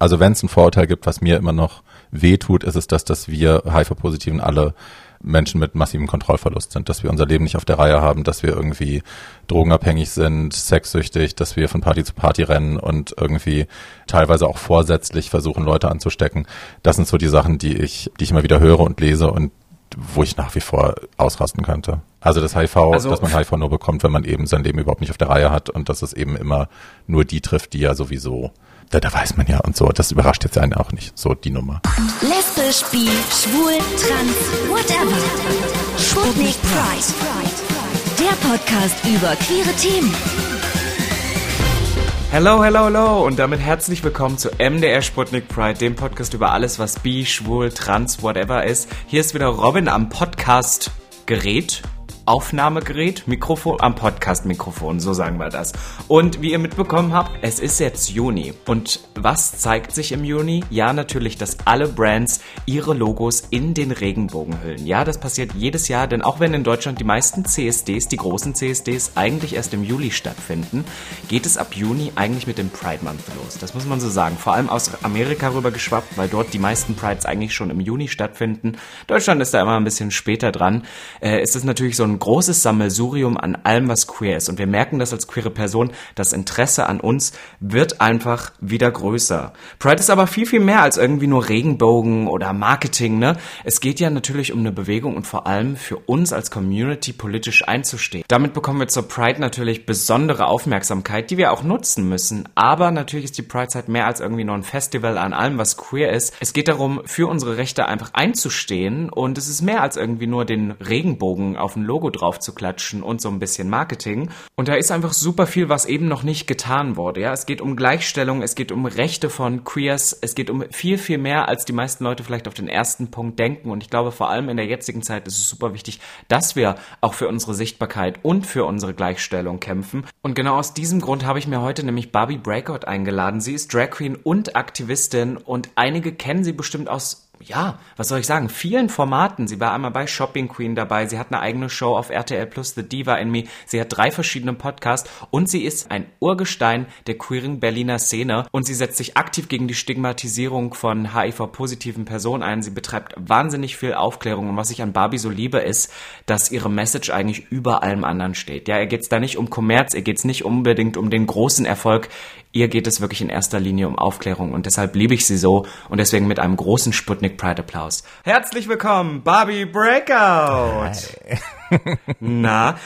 Also wenn es ein Vorurteil gibt, was mir immer noch wehtut, ist es das, dass wir HIV-Positiven alle Menschen mit massivem Kontrollverlust sind, dass wir unser Leben nicht auf der Reihe haben, dass wir irgendwie drogenabhängig sind, sexsüchtig, dass wir von Party zu Party rennen und irgendwie teilweise auch vorsätzlich versuchen, Leute anzustecken. Das sind so die Sachen, die ich, die ich immer wieder höre und lese und wo ich nach wie vor ausrasten könnte. Also das HIV, also, dass man HIV nur bekommt, wenn man eben sein Leben überhaupt nicht auf der Reihe hat und dass es eben immer nur die trifft, die ja sowieso da, da weiß man ja und so. Das überrascht jetzt einen auch nicht, so die Nummer. Lesbisch, bi, schwul, trans, whatever. Sputnik Pride. Der Podcast über queere Themen. Hello, hello, hello und damit herzlich willkommen zu MDR Sputnik Pride, dem Podcast über alles, was bi, schwul, trans, whatever ist. Hier ist wieder Robin am Podcast Gerät Aufnahmegerät, Mikrofon, am Podcast-Mikrofon, so sagen wir das. Und wie ihr mitbekommen habt, es ist jetzt Juni. Und was zeigt sich im Juni? Ja, natürlich, dass alle Brands ihre Logos in den Regenbogen hüllen. Ja, das passiert jedes Jahr, denn auch wenn in Deutschland die meisten CSDs, die großen CSDs, eigentlich erst im Juli stattfinden, geht es ab Juni eigentlich mit dem Pride Month los. Das muss man so sagen. Vor allem aus Amerika rüber geschwappt, weil dort die meisten Prides eigentlich schon im Juni stattfinden. Deutschland ist da immer ein bisschen später dran. Äh, ist es natürlich so ein großes Sammelsurium an allem, was queer ist. Und wir merken das als queere Person, das Interesse an uns wird einfach wieder größer. Pride ist aber viel, viel mehr als irgendwie nur Regenbogen oder Marketing, ne? Es geht ja natürlich um eine Bewegung und vor allem für uns als Community politisch einzustehen. Damit bekommen wir zur Pride natürlich besondere Aufmerksamkeit, die wir auch nutzen müssen. Aber natürlich ist die Pride-Zeit mehr als irgendwie nur ein Festival an allem, was queer ist. Es geht darum, für unsere Rechte einfach einzustehen und es ist mehr als irgendwie nur den Regenbogen auf dem Logo drauf zu klatschen und so ein bisschen Marketing. Und da ist einfach super viel, was eben noch nicht getan wurde. Ja, es geht um Gleichstellung, es geht um Rechte von Queers, es geht um viel, viel mehr, als die meisten Leute vielleicht auf den ersten Punkt denken. Und ich glaube, vor allem in der jetzigen Zeit ist es super wichtig, dass wir auch für unsere Sichtbarkeit und für unsere Gleichstellung kämpfen. Und genau aus diesem Grund habe ich mir heute nämlich Barbie Breakout eingeladen. Sie ist Drag Queen und Aktivistin und einige kennen sie bestimmt aus ja, was soll ich sagen, vielen Formaten. Sie war einmal bei Shopping Queen dabei, sie hat eine eigene Show auf RTL Plus, The Diva in Me, sie hat drei verschiedene Podcasts. Und sie ist ein Urgestein der queeren Berliner Szene. Und sie setzt sich aktiv gegen die Stigmatisierung von HIV-positiven Personen ein. Sie betreibt wahnsinnig viel Aufklärung. Und was ich an Barbie so liebe, ist, dass ihre Message eigentlich über allem anderen steht. Ja, ihr geht's da nicht um Kommerz, ihr geht's nicht unbedingt um den großen Erfolg, ihr geht es wirklich in erster Linie um Aufklärung und deshalb liebe ich sie so und deswegen mit einem großen Sputnik Pride Applaus. Herzlich willkommen, Barbie Breakout! Na,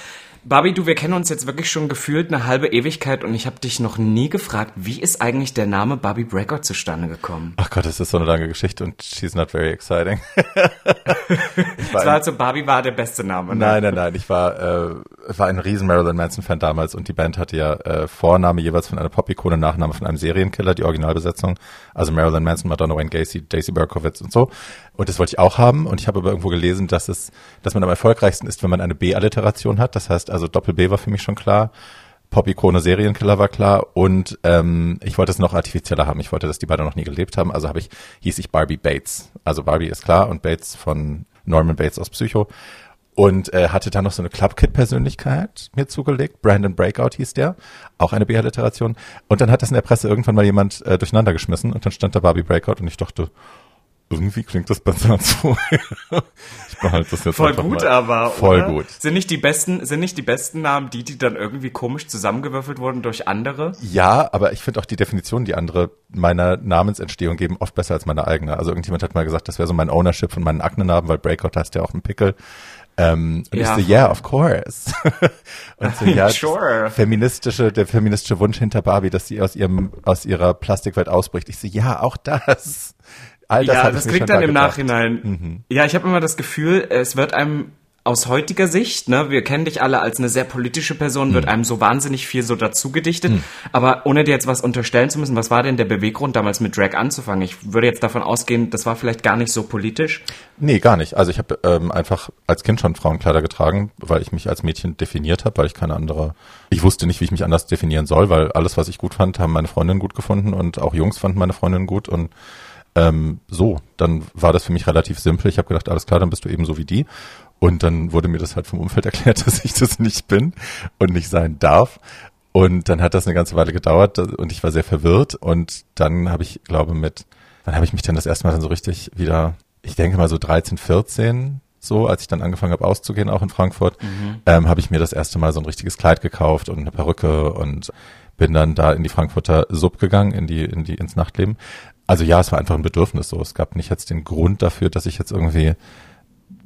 Barbie, du, wir kennen uns jetzt wirklich schon gefühlt eine halbe Ewigkeit und ich habe dich noch nie gefragt, wie ist eigentlich der Name Barbie Breakout zustande gekommen? Ach Gott, das ist so eine lange Geschichte und she's not very exciting. es war also Barbie war der beste Name. Ne? Nein, nein, nein. Ich war, äh, war ein riesen Marilyn Manson-Fan damals und die Band hatte ja äh, Vorname jeweils von einer Pop-Ikone, Nachname von einem Serienkiller, die Originalbesetzung. Also Marilyn Manson, Madonna Wayne Gacy, Daisy Berkowitz und so. Und das wollte ich auch haben und ich habe aber irgendwo gelesen, dass es, dass man am erfolgreichsten ist, wenn man eine B-Alliteration hat. Das heißt, also Doppel-B war für mich schon klar. Pop-Ikone Serienkiller war klar und ähm, ich wollte es noch artifizieller haben. Ich wollte, dass die beide noch nie gelebt haben. Also habe ich, hieß ich Barbie Bates. Also Barbie ist klar und Bates von Norman Bates aus Psycho. Und äh, hatte da noch so eine Club-Kid-Persönlichkeit mir zugelegt. Brandon Breakout hieß der. Auch eine B-Alliteration. Und dann hat das in der Presse irgendwann mal jemand äh, durcheinander geschmissen und dann stand da Barbie Breakout und ich dachte, irgendwie klingt das besser als vorher. ich behalte das jetzt Voll gut, aber voll oder? gut. Sind nicht die besten, sind nicht die besten Namen die, die dann irgendwie komisch zusammengewürfelt wurden durch andere? Ja, aber ich finde auch die Definition, die andere meiner Namensentstehung geben, oft besser als meine eigene. Also irgendjemand hat mal gesagt, das wäre so mein Ownership von meinen Aknennamen, weil Breakout heißt ja auch ein Pickel. Ähm, und ja. ich so, yeah, of course. und so, ja, sure. feministische, der feministische Wunsch hinter Barbie, dass sie aus ihrem, aus ihrer Plastikwelt ausbricht. Ich so, ja, auch das. All das ja, das klingt dann da im gedacht. Nachhinein. Mhm. Ja, ich habe immer das Gefühl, es wird einem aus heutiger Sicht, ne, wir kennen dich alle als eine sehr politische Person, mhm. wird einem so wahnsinnig viel so dazu gedichtet. Mhm. Aber ohne dir jetzt was unterstellen zu müssen, was war denn der Beweggrund damals mit Drag anzufangen? Ich würde jetzt davon ausgehen, das war vielleicht gar nicht so politisch. Nee, gar nicht. Also ich habe ähm, einfach als Kind schon Frauenkleider getragen, weil ich mich als Mädchen definiert habe, weil ich keine andere, ich wusste nicht, wie ich mich anders definieren soll, weil alles, was ich gut fand, haben meine Freundinnen gut gefunden und auch Jungs fanden meine Freundinnen gut und ähm, so, dann war das für mich relativ simpel. Ich habe gedacht, alles klar, dann bist du eben so wie die. Und dann wurde mir das halt vom Umfeld erklärt, dass ich das nicht bin und nicht sein darf. Und dann hat das eine ganze Weile gedauert und ich war sehr verwirrt. Und dann habe ich, glaube mit, wann habe ich mich dann das erste Mal dann so richtig wieder, ich denke mal so 13, 14 so, als ich dann angefangen habe auszugehen, auch in Frankfurt, mhm. ähm, habe ich mir das erste Mal so ein richtiges Kleid gekauft und eine Perücke und bin dann da in die Frankfurter Sub gegangen, in die, in die, ins Nachtleben. Also ja, es war einfach ein Bedürfnis so. Es gab nicht jetzt den Grund dafür, dass ich jetzt irgendwie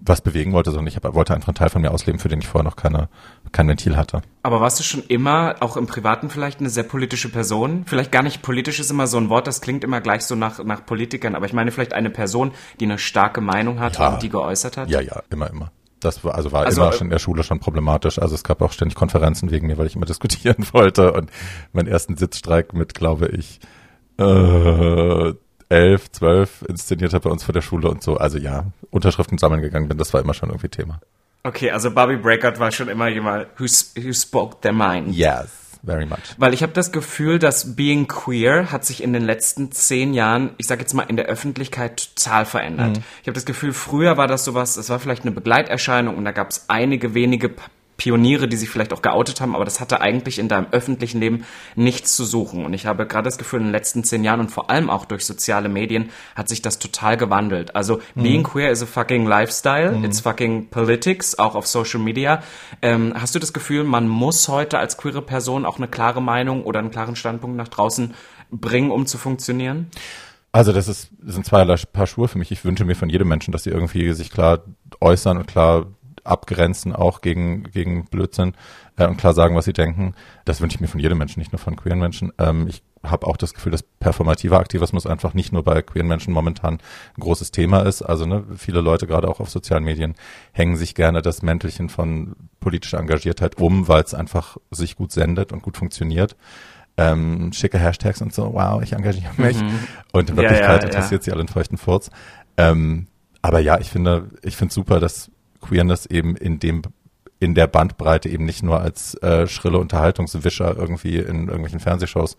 was bewegen wollte, sondern ich hab, wollte einfach einen Teil von mir ausleben, für den ich vorher noch keine, kein Ventil hatte. Aber warst du schon immer, auch im Privaten vielleicht, eine sehr politische Person? Vielleicht gar nicht politisch ist immer so ein Wort, das klingt immer gleich so nach, nach Politikern, aber ich meine vielleicht eine Person, die eine starke Meinung hat ja, und die geäußert hat? Ja, ja, immer, immer. Das war, also war also, immer schon in der Schule schon problematisch. Also es gab auch ständig Konferenzen wegen mir, weil ich immer diskutieren wollte und meinen ersten Sitzstreik mit, glaube ich, äh, elf, zwölf inszeniert habe bei uns vor der Schule und so. Also ja, Unterschriften sammeln gegangen bin, das war immer schon irgendwie Thema. Okay, also Bobby Breakout war schon immer jemand, who, who spoke their mind. Yes. Very much. Weil ich habe das Gefühl, dass Being Queer hat sich in den letzten zehn Jahren, ich sage jetzt mal in der Öffentlichkeit total verändert. Mhm. Ich habe das Gefühl, früher war das sowas, es war vielleicht eine Begleiterscheinung und da gab es einige wenige Pioniere, die sich vielleicht auch geoutet haben, aber das hatte eigentlich in deinem öffentlichen Leben nichts zu suchen. Und ich habe gerade das Gefühl, in den letzten zehn Jahren und vor allem auch durch soziale Medien hat sich das total gewandelt. Also mhm. being queer is a fucking lifestyle, mhm. it's fucking politics, auch auf Social Media. Ähm, hast du das Gefühl, man muss heute als queere Person auch eine klare Meinung oder einen klaren Standpunkt nach draußen bringen, um zu funktionieren? Also das ist sind zweierlei Paar Schuhe für mich. Ich wünsche mir von jedem Menschen, dass sie irgendwie sich klar äußern und klar abgrenzen, auch gegen, gegen Blödsinn äh, und klar sagen, was sie denken. Das wünsche ich mir von jedem Menschen, nicht nur von queeren Menschen. Ähm, ich habe auch das Gefühl, dass performativer Aktivismus einfach nicht nur bei queeren Menschen momentan ein großes Thema ist. Also ne, viele Leute, gerade auch auf sozialen Medien, hängen sich gerne das Mäntelchen von politischer Engagiertheit um, weil es einfach sich gut sendet und gut funktioniert. Ähm, schicke Hashtags und so, wow, ich engagiere mich. Mhm. Und in Wirklichkeit ja, ja, interessiert ja. sie alle einen feuchten Furz. Ähm, aber ja, ich finde, ich finde super, dass Queerness eben in dem in der Bandbreite eben nicht nur als äh, schrille Unterhaltungswischer irgendwie in irgendwelchen Fernsehshows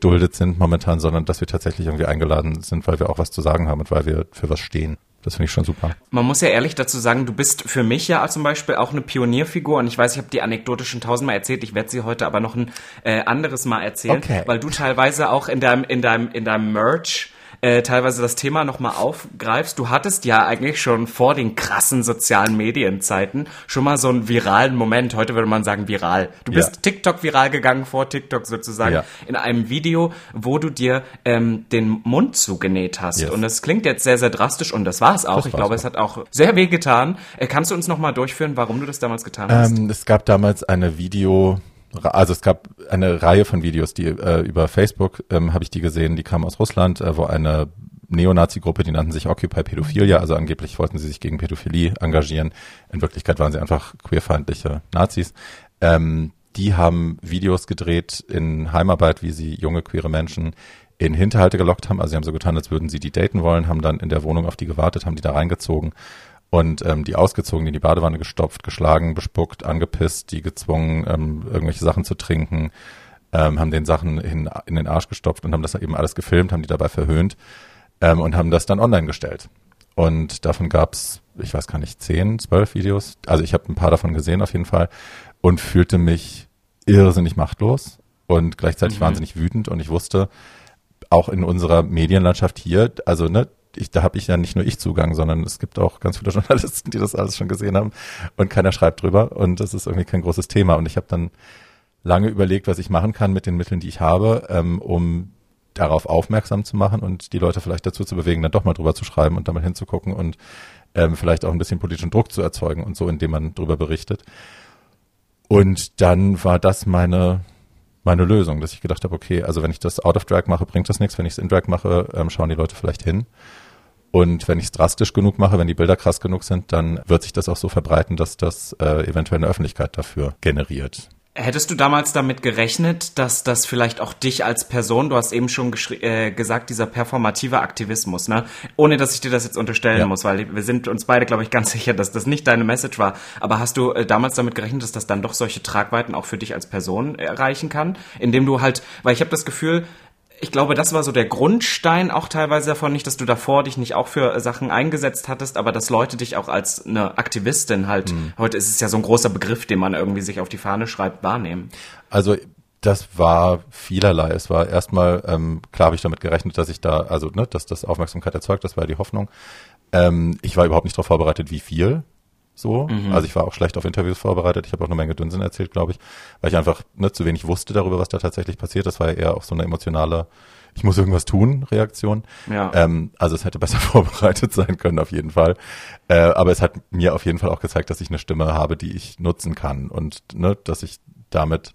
duldet sind momentan, sondern dass wir tatsächlich irgendwie eingeladen sind, weil wir auch was zu sagen haben und weil wir für was stehen. Das finde ich schon super. Man muss ja ehrlich dazu sagen, du bist für mich ja zum Beispiel auch eine Pionierfigur und ich weiß, ich habe die Anekdote schon tausendmal erzählt, ich werde sie heute aber noch ein äh, anderes Mal erzählen, okay. weil du teilweise auch in deinem, in deinem, in deinem Merch äh, teilweise das Thema nochmal aufgreifst. Du hattest ja eigentlich schon vor den krassen sozialen Medienzeiten schon mal so einen viralen Moment. Heute würde man sagen viral. Du bist ja. TikTok viral gegangen, vor TikTok sozusagen, ja. in einem Video, wo du dir ähm, den Mund zugenäht hast. Yes. Und das klingt jetzt sehr, sehr drastisch und das war es auch. Das ich glaube, auch. es hat auch sehr weh getan. Äh, kannst du uns nochmal durchführen, warum du das damals getan hast? Ähm, es gab damals eine Video- also es gab eine Reihe von Videos, die äh, über Facebook ähm, habe ich die gesehen, die kamen aus Russland, äh, wo eine Neonazi-Gruppe, die nannten sich Occupy Pädophilia, also angeblich wollten sie sich gegen Pädophilie engagieren. In Wirklichkeit waren sie einfach queerfeindliche Nazis. Ähm, die haben Videos gedreht in Heimarbeit, wie sie junge queere Menschen in Hinterhalte gelockt haben. Also sie haben so getan, als würden sie die daten wollen, haben dann in der Wohnung auf die gewartet, haben die da reingezogen und ähm, die ausgezogen, die in die Badewanne gestopft, geschlagen, bespuckt, angepisst, die gezwungen, ähm, irgendwelche Sachen zu trinken, ähm, haben den Sachen in, in den Arsch gestopft und haben das eben alles gefilmt, haben die dabei verhöhnt ähm, und haben das dann online gestellt. Und davon gab's, ich weiß gar nicht, zehn, zwölf Videos. Also ich habe ein paar davon gesehen auf jeden Fall und fühlte mich irrsinnig machtlos und gleichzeitig mhm. wahnsinnig wütend und ich wusste, auch in unserer Medienlandschaft hier, also ne, ich, da habe ich ja nicht nur ich Zugang, sondern es gibt auch ganz viele Journalisten, die das alles schon gesehen haben und keiner schreibt drüber und das ist irgendwie kein großes Thema. Und ich habe dann lange überlegt, was ich machen kann mit den Mitteln, die ich habe, ähm, um darauf aufmerksam zu machen und die Leute vielleicht dazu zu bewegen, dann doch mal drüber zu schreiben und damit hinzugucken und ähm, vielleicht auch ein bisschen politischen Druck zu erzeugen und so, indem man drüber berichtet. Und dann war das meine meine Lösung, dass ich gedacht habe, okay, also wenn ich das out of drag mache, bringt das nichts. Wenn ich es in drag mache, ähm, schauen die Leute vielleicht hin. Und wenn ich es drastisch genug mache, wenn die Bilder krass genug sind, dann wird sich das auch so verbreiten, dass das äh, eventuell eine Öffentlichkeit dafür generiert. Hättest du damals damit gerechnet, dass das vielleicht auch dich als Person, du hast eben schon äh, gesagt, dieser performative Aktivismus, ne? Ohne dass ich dir das jetzt unterstellen ja. muss, weil wir sind uns beide, glaube ich, ganz sicher, dass das nicht deine Message war. Aber hast du äh, damals damit gerechnet, dass das dann doch solche Tragweiten auch für dich als Person erreichen kann? Indem du halt, weil ich habe das Gefühl, ich glaube, das war so der Grundstein auch teilweise davon, nicht, dass du davor dich nicht auch für Sachen eingesetzt hattest, aber dass Leute dich auch als eine Aktivistin halt, mhm. heute ist es ja so ein großer Begriff, den man irgendwie sich auf die Fahne schreibt, wahrnehmen. Also Das war vielerlei. Es war erstmal, ähm, klar habe ich damit gerechnet, dass ich da, also ne, dass das Aufmerksamkeit erzeugt, das war die Hoffnung. Ähm, ich war überhaupt nicht darauf vorbereitet, wie viel. So, mhm. also ich war auch schlecht auf Interviews vorbereitet. Ich habe auch eine Menge Dünnsinn erzählt, glaube ich, weil ich einfach ne, zu wenig wusste darüber, was da tatsächlich passiert. Das war ja eher auch so eine emotionale, ich muss irgendwas tun, Reaktion. Ja. Ähm, also es hätte besser vorbereitet sein können, auf jeden Fall. Äh, aber es hat mir auf jeden Fall auch gezeigt, dass ich eine Stimme habe, die ich nutzen kann und ne, dass ich damit,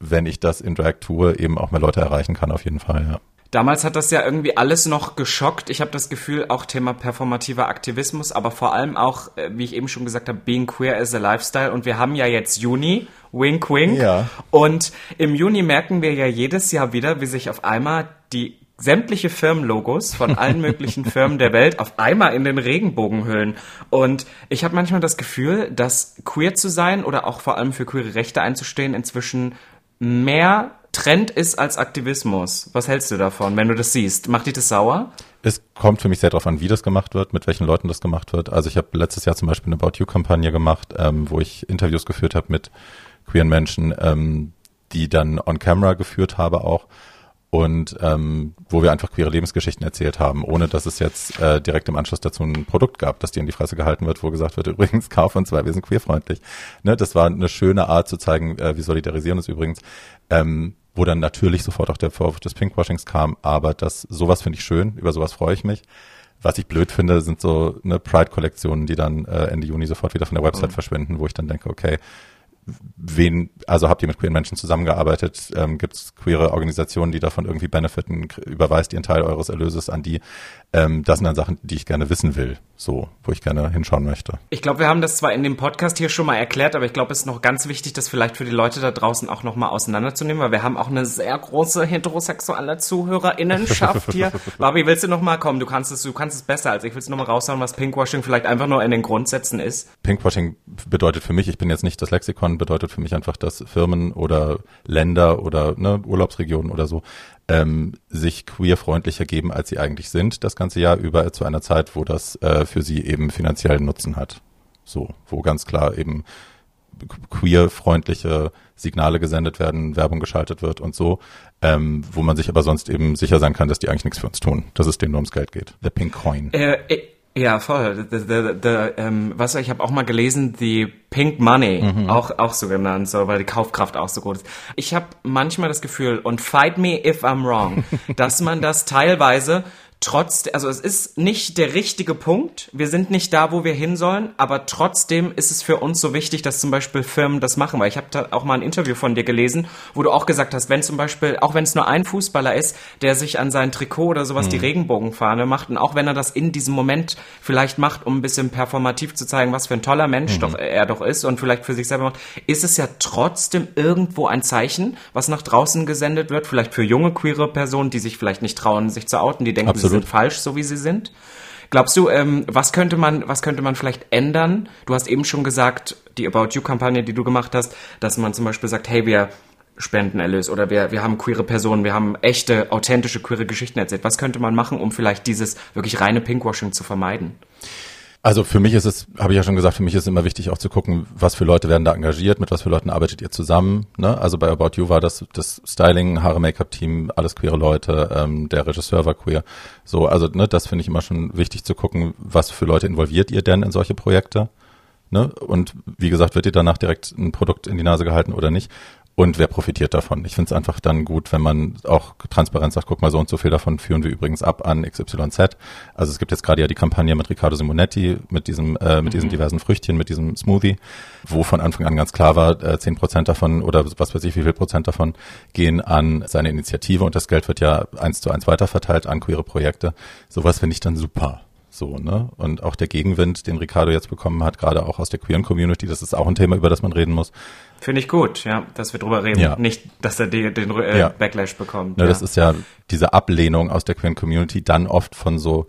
wenn ich das in Drag tue, eben auch mehr Leute erreichen kann, auf jeden Fall, ja. Damals hat das ja irgendwie alles noch geschockt. Ich habe das Gefühl, auch Thema performativer Aktivismus, aber vor allem auch, äh, wie ich eben schon gesagt habe, being queer is a lifestyle. Und wir haben ja jetzt Juni, wink wink. Ja. Und im Juni merken wir ja jedes Jahr wieder, wie sich auf einmal die sämtliche Firmenlogos von allen möglichen Firmen der Welt auf einmal in den Regenbogen hüllen. Und ich habe manchmal das Gefühl, dass queer zu sein oder auch vor allem für queere Rechte einzustehen inzwischen mehr Trend ist als Aktivismus. Was hältst du davon, wenn du das siehst? Macht dich das sauer? Es kommt für mich sehr darauf an, wie das gemacht wird, mit welchen Leuten das gemacht wird. Also ich habe letztes Jahr zum Beispiel eine About You-Kampagne gemacht, ähm, wo ich Interviews geführt habe mit queeren Menschen, ähm, die dann on camera geführt habe auch und ähm, wo wir einfach queere Lebensgeschichten erzählt haben, ohne dass es jetzt äh, direkt im Anschluss dazu ein Produkt gab, das dir in die Fresse gehalten wird, wo gesagt wird, übrigens, kauf uns zwei, wir sind queerfreundlich. Ne, das war eine schöne Art zu zeigen, äh, wir solidarisieren uns übrigens, ähm, wo dann natürlich sofort auch der Vorwurf des Pinkwashings kam, aber das sowas finde ich schön, über sowas freue ich mich. Was ich blöd finde, sind so eine Pride-Kollektionen, die dann äh, Ende Juni sofort wieder von der Website mhm. verschwinden, wo ich dann denke, okay, wen, also habt ihr mit queeren Menschen zusammengearbeitet? Ähm, Gibt es queere Organisationen, die davon irgendwie benefiten? Überweist ihr einen Teil eures Erlöses an die? Ähm, das sind dann Sachen, die ich gerne wissen will, so, wo ich gerne hinschauen möchte. Ich glaube, wir haben das zwar in dem Podcast hier schon mal erklärt, aber ich glaube, es ist noch ganz wichtig, das vielleicht für die Leute da draußen auch nochmal auseinanderzunehmen, weil wir haben auch eine sehr große heterosexuelle Zuhörerinnenschaft hier. Barbie, willst du nochmal kommen? Du kannst es, du kannst es besser als ich. Willst du nochmal raushauen, was Pinkwashing vielleicht einfach nur in den Grundsätzen ist? Pinkwashing bedeutet für mich, ich bin jetzt nicht das Lexikon bedeutet für mich einfach, dass Firmen oder Länder oder ne, Urlaubsregionen oder so ähm, sich queerfreundlicher geben, als sie eigentlich sind, das ganze Jahr über zu einer Zeit, wo das äh, für sie eben finanziellen Nutzen hat. So, wo ganz klar eben queerfreundliche Signale gesendet werden, Werbung geschaltet wird und so, ähm, wo man sich aber sonst eben sicher sein kann, dass die eigentlich nichts für uns tun, dass es denen nur ums Geld geht. The Pink Coin. Äh, ja, voll. The, the, the, ähm, was ich habe auch mal gelesen, die Pink Money, mhm. auch auch so genannt, so weil die Kaufkraft auch so gut ist. Ich habe manchmal das Gefühl und fight me if I'm wrong, dass man das teilweise trotz, also es ist nicht der richtige Punkt. Wir sind nicht da, wo wir hin sollen, aber trotzdem ist es für uns so wichtig, dass zum Beispiel Firmen das machen. Weil ich habe da auch mal ein Interview von dir gelesen, wo du auch gesagt hast, wenn zum Beispiel, auch wenn es nur ein Fußballer ist, der sich an sein Trikot oder sowas mhm. die Regenbogenfahne macht und auch wenn er das in diesem Moment vielleicht macht, um ein bisschen performativ zu zeigen, was für ein toller Mensch mhm. doch er doch ist und vielleicht für sich selber macht, ist es ja trotzdem irgendwo ein Zeichen, was nach draußen gesendet wird, vielleicht für junge queere Personen, die sich vielleicht nicht trauen, sich zu outen, die denken, Absolut sind falsch, so wie sie sind. Glaubst du, ähm, was könnte man, was könnte man vielleicht ändern? Du hast eben schon gesagt, die About You-Kampagne, die du gemacht hast, dass man zum Beispiel sagt, hey, wir spenden Erlös oder wir, wir haben queere Personen, wir haben echte, authentische queere Geschichten erzählt. Was könnte man machen, um vielleicht dieses wirklich reine Pinkwashing zu vermeiden? Also für mich ist es, habe ich ja schon gesagt, für mich ist es immer wichtig auch zu gucken, was für Leute werden da engagiert, mit was für Leuten arbeitet ihr zusammen. Ne? Also bei About You war das das Styling, Haare, Make-up-Team, alles queere Leute, ähm, der Regisseur war queer. So, also ne, das finde ich immer schon wichtig zu gucken, was für Leute involviert ihr denn in solche Projekte. Ne? Und wie gesagt, wird ihr danach direkt ein Produkt in die Nase gehalten oder nicht? Und wer profitiert davon. Ich finde es einfach dann gut, wenn man auch transparent sagt, guck mal, so und so viel davon führen wir übrigens ab an XYZ. Also es gibt jetzt gerade ja die Kampagne mit Riccardo Simonetti, mit diesem, äh, mit mhm. diesen diversen Früchtchen, mit diesem Smoothie, wo von Anfang an ganz klar war, äh, zehn äh, Prozent davon oder was weiß ich, wie viel Prozent davon gehen an seine Initiative und das Geld wird ja eins zu eins weiterverteilt an queere Projekte. Sowas finde ich dann super. So, ne? Und auch der Gegenwind, den Ricardo jetzt bekommen hat, gerade auch aus der queeren Community, das ist auch ein Thema, über das man reden muss. Finde ich gut, ja, dass wir drüber reden. Ja. Nicht, dass er die, den äh, ja. Backlash bekommt. Ne, ja. Das ist ja diese Ablehnung aus der queeren Community, dann oft von so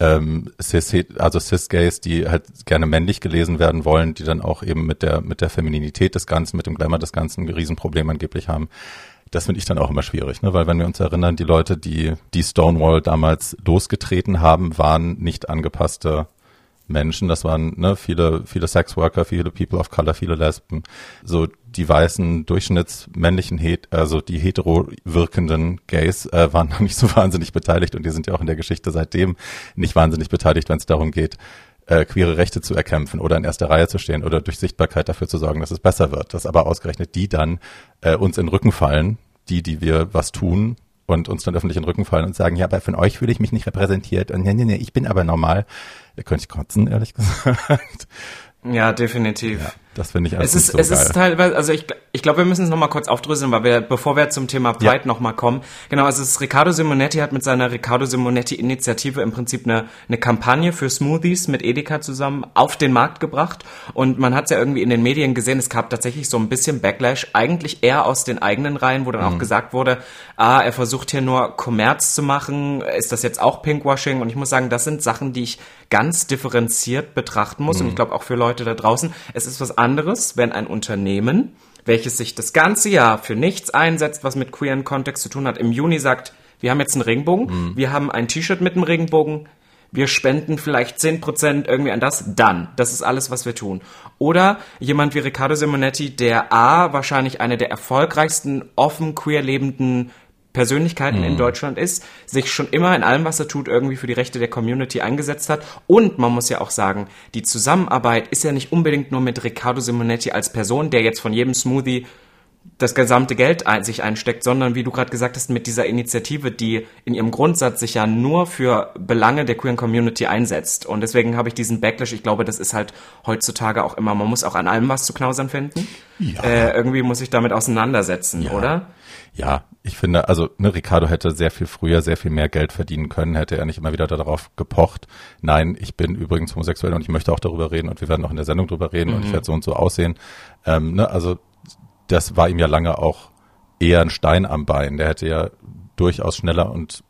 ähm, cis, also cis-Gays, die halt gerne männlich gelesen werden wollen, die dann auch eben mit der mit der Femininität des Ganzen, mit dem Glamour des Ganzen ein Riesenproblem angeblich haben das finde ich dann auch immer schwierig, ne? weil wenn wir uns erinnern, die Leute, die die Stonewall damals losgetreten haben, waren nicht angepasste Menschen, das waren ne, viele, viele Sexworker, viele People of Color, viele Lesben, so die weißen Durchschnittsmännlichen, also die hetero wirkenden Gays äh, waren noch nicht so wahnsinnig beteiligt. Und die sind ja auch in der Geschichte seitdem nicht wahnsinnig beteiligt, wenn es darum geht, äh, queere Rechte zu erkämpfen oder in erster Reihe zu stehen oder durch Sichtbarkeit dafür zu sorgen, dass es besser wird. Dass aber ausgerechnet die dann äh, uns in den Rücken fallen, die, die wir was tun und uns dann öffentlich in den Rücken fallen und sagen, ja, aber von euch fühle ich mich nicht repräsentiert und nee, nee, nee, ich bin aber normal. Da könnte ich kotzen, ehrlich gesagt. Ja, definitiv. Ja. Das finde ich alles es ist, so Es geil. ist teilweise, also ich, ich glaube, wir müssen es nochmal kurz aufdröseln, weil wir, bevor wir zum Thema Pride ja. nochmal kommen. Genau, also es ist Riccardo Simonetti hat mit seiner Riccardo Simonetti Initiative im Prinzip eine, eine Kampagne für Smoothies mit Edeka zusammen auf den Markt gebracht. Und man hat es ja irgendwie in den Medien gesehen, es gab tatsächlich so ein bisschen Backlash, eigentlich eher aus den eigenen Reihen, wo dann mhm. auch gesagt wurde, ah, er versucht hier nur Kommerz zu machen, ist das jetzt auch Pinkwashing? Und ich muss sagen, das sind Sachen, die ich ganz differenziert betrachten muss. Mhm. Und ich glaube auch für Leute da draußen, es ist was anderes, wenn ein Unternehmen, welches sich das ganze Jahr für nichts einsetzt, was mit queeren Kontext zu tun hat, im Juni sagt, wir haben jetzt einen Regenbogen, mhm. wir haben ein T-Shirt mit einem Regenbogen, wir spenden vielleicht 10% irgendwie an das, dann. Das ist alles, was wir tun. Oder jemand wie Riccardo Simonetti, der A, wahrscheinlich eine der erfolgreichsten offen queer lebenden Persönlichkeiten mhm. in Deutschland ist, sich schon immer in allem, was er tut, irgendwie für die Rechte der Community eingesetzt hat. Und man muss ja auch sagen, die Zusammenarbeit ist ja nicht unbedingt nur mit Riccardo Simonetti als Person, der jetzt von jedem Smoothie das gesamte Geld ein, sich einsteckt, sondern wie du gerade gesagt hast, mit dieser Initiative, die in ihrem Grundsatz sich ja nur für Belange der queeren Community einsetzt. Und deswegen habe ich diesen Backlash, ich glaube, das ist halt heutzutage auch immer, man muss auch an allem was zu knausern finden. Ja. Äh, irgendwie muss ich damit auseinandersetzen, ja. oder? Ja, ich finde, also ne, Ricardo hätte sehr viel früher sehr viel mehr Geld verdienen können, hätte er nicht immer wieder darauf gepocht. Nein, ich bin übrigens homosexuell und ich möchte auch darüber reden und wir werden auch in der Sendung darüber reden mhm. und ich mhm. werde so und so aussehen. Ähm, ne, also das war ihm ja lange auch eher ein Stein am Bein. Der hätte ja durchaus schneller und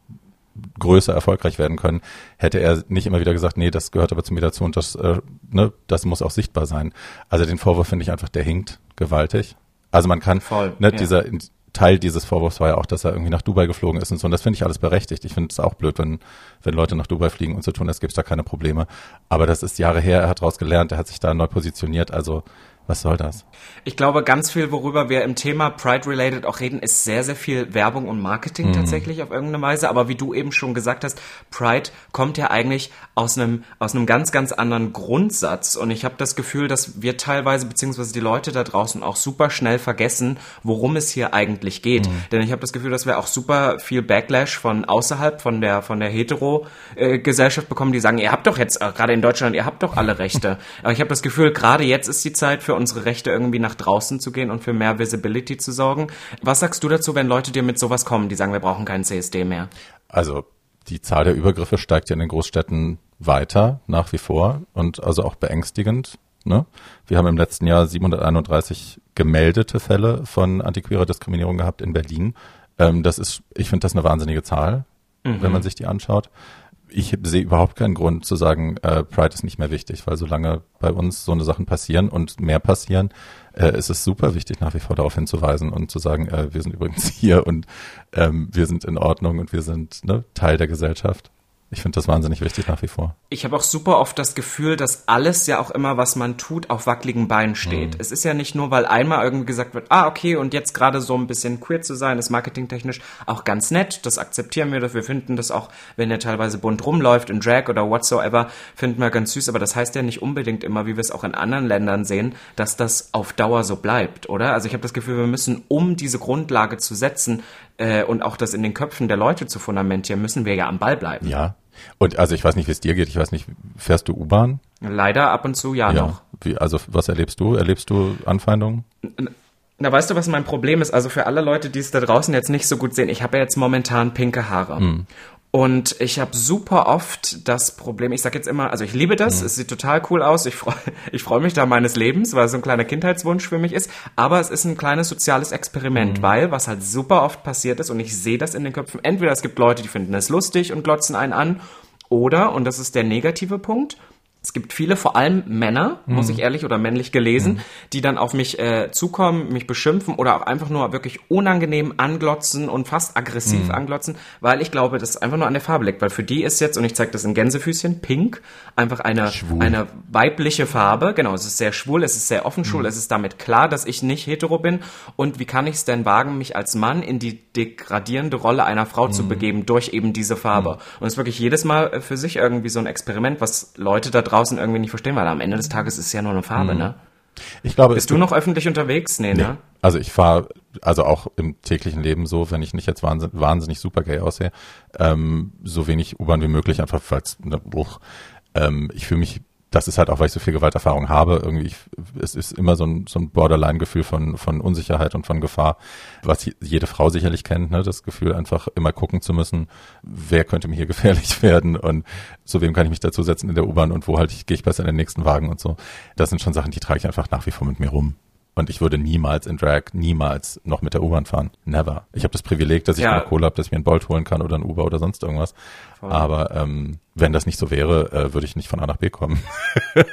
größer erfolgreich werden können, hätte er nicht immer wieder gesagt, nee, das gehört aber zu mir dazu und das, äh, ne, das muss auch sichtbar sein. Also den Vorwurf finde ich einfach, der hinkt gewaltig. Also man kann, Voll, ne, ja. dieser Teil dieses Vorwurfs war ja auch, dass er irgendwie nach Dubai geflogen ist und so. Und das finde ich alles berechtigt. Ich finde es auch blöd, wenn, wenn Leute nach Dubai fliegen und so tun, es gibt da keine Probleme. Aber das ist Jahre her, er hat daraus gelernt, er hat sich da neu positioniert. Also was soll das? Ich glaube, ganz viel, worüber wir im Thema Pride-related auch reden, ist sehr, sehr viel Werbung und Marketing mhm. tatsächlich auf irgendeine Weise. Aber wie du eben schon gesagt hast, Pride kommt ja eigentlich aus einem, aus einem ganz, ganz anderen Grundsatz. Und ich habe das Gefühl, dass wir teilweise, beziehungsweise die Leute da draußen auch super schnell vergessen, worum es hier eigentlich geht. Mhm. Denn ich habe das Gefühl, dass wir auch super viel Backlash von außerhalb, von der, von der Hetero-Gesellschaft bekommen, die sagen, ihr habt doch jetzt, äh, gerade in Deutschland, ihr habt doch alle Rechte. Aber ich habe das Gefühl, gerade jetzt ist die Zeit für für unsere Rechte irgendwie nach draußen zu gehen und für mehr Visibility zu sorgen. Was sagst du dazu, wenn Leute dir mit sowas kommen, die sagen, wir brauchen keinen CSD mehr? Also die Zahl der Übergriffe steigt ja in den Großstädten weiter, nach wie vor und also auch beängstigend. Ne? Wir haben im letzten Jahr 731 gemeldete Fälle von antiquerer Diskriminierung gehabt in Berlin. Ähm, das ist, ich finde das eine wahnsinnige Zahl, mhm. wenn man sich die anschaut ich sehe überhaupt keinen Grund zu sagen, äh, Pride ist nicht mehr wichtig, weil solange bei uns so eine Sachen passieren und mehr passieren, äh, ist es super wichtig, nach wie vor darauf hinzuweisen und zu sagen, äh, wir sind übrigens hier und ähm, wir sind in Ordnung und wir sind ne, Teil der Gesellschaft. Ich finde das wahnsinnig wichtig nach wie vor. Ich habe auch super oft das Gefühl, dass alles ja auch immer, was man tut, auf wackeligen Beinen steht. Mhm. Es ist ja nicht nur, weil einmal irgendwie gesagt wird, ah, okay, und jetzt gerade so ein bisschen queer zu sein, ist marketingtechnisch auch ganz nett. Das akzeptieren wir, wir finden das auch, wenn er teilweise bunt rumläuft in Drag oder whatsoever, finden wir ganz süß. Aber das heißt ja nicht unbedingt immer, wie wir es auch in anderen Ländern sehen, dass das auf Dauer so bleibt, oder? Also ich habe das Gefühl, wir müssen, um diese Grundlage zu setzen, äh, und auch das in den Köpfen der Leute zu fundamentieren, müssen wir ja am Ball bleiben. Ja, und also ich weiß nicht, wie es dir geht. Ich weiß nicht, fährst du U-Bahn? Leider ab und zu ja, ja. noch. Wie, also was erlebst du? Erlebst du Anfeindungen? Na, weißt du, was mein Problem ist? Also für alle Leute, die es da draußen jetzt nicht so gut sehen, ich habe ja jetzt momentan pinke Haare. Mm. Und ich habe super oft das Problem, ich sag jetzt immer, also ich liebe das, mhm. es sieht total cool aus, ich freue ich freu mich da meines Lebens, weil es so ein kleiner Kindheitswunsch für mich ist, aber es ist ein kleines soziales Experiment, mhm. weil was halt super oft passiert ist und ich sehe das in den Köpfen, entweder es gibt Leute, die finden es lustig und glotzen einen an, oder, und das ist der negative Punkt, Es gibt viele, vor allem Männer, muss ich ehrlich oder männlich gelesen, die dann auf mich äh, zukommen, mich beschimpfen oder auch einfach nur wirklich unangenehm anglotzen und fast aggressiv anglotzen, weil ich glaube, das einfach nur an der Farbe liegt. Weil für die ist jetzt, und ich zeige das in Gänsefüßchen, pink, einfach eine, Schwul. eine weibliche Farbe. Genau, es ist sehr schwul, es ist sehr offen schwul, es ist damit klar, dass ich nicht hetero bin. Und wie kann ich es denn wagen, mich als Mann in die degradierende Rolle einer Frau zu begeben durch eben diese Farbe? Und es ist wirklich jedes Mal äh, für sich irgendwie so ein Experiment, was Leute da draußen irgendwie nicht verstehen, weil am Ende des Tages ist es ja nur eine Farbe, ne? Ich glaube, Bist du noch öffentlich unterwegs? Nee, ne? Also ich fahre, also auch im täglichen Leben so, wenn ich nicht jetzt wahnsinnig, wahnsinnig super gay aussehe, ähm, so wenig U-Bahn wie möglich, einfach falls, ne, bruch, ähm, ich fühle mich, das ist halt auch, weil ich so viel Gewalterfahrung habe, irgendwie, ich, es ist immer so ein, so ein Borderline-Gefühl von, von Unsicherheit und von Gefahr, was jede Frau sicherlich kennt, ne, das Gefühl einfach immer gucken zu müssen, wer könnte mir hier gefährlich werden und zu wem kann ich mich dazusetzen in der U-Bahn und wo halt ich, gehe ich besser in den nächsten Wagen und so. Das sind schon Sachen, die trage ich einfach nach wie vor mit mir rum. Und ich würde niemals in Drag, niemals noch mit der U-Bahn fahren. Never. Ich habe das Privileg, dass ich Ja. ja. Kohle habe, dass ich mir einen Bolt holen kann oder ein Uber oder sonst irgendwas. Aber ähm, wenn das nicht so wäre, äh, würde ich nicht von A nach B kommen.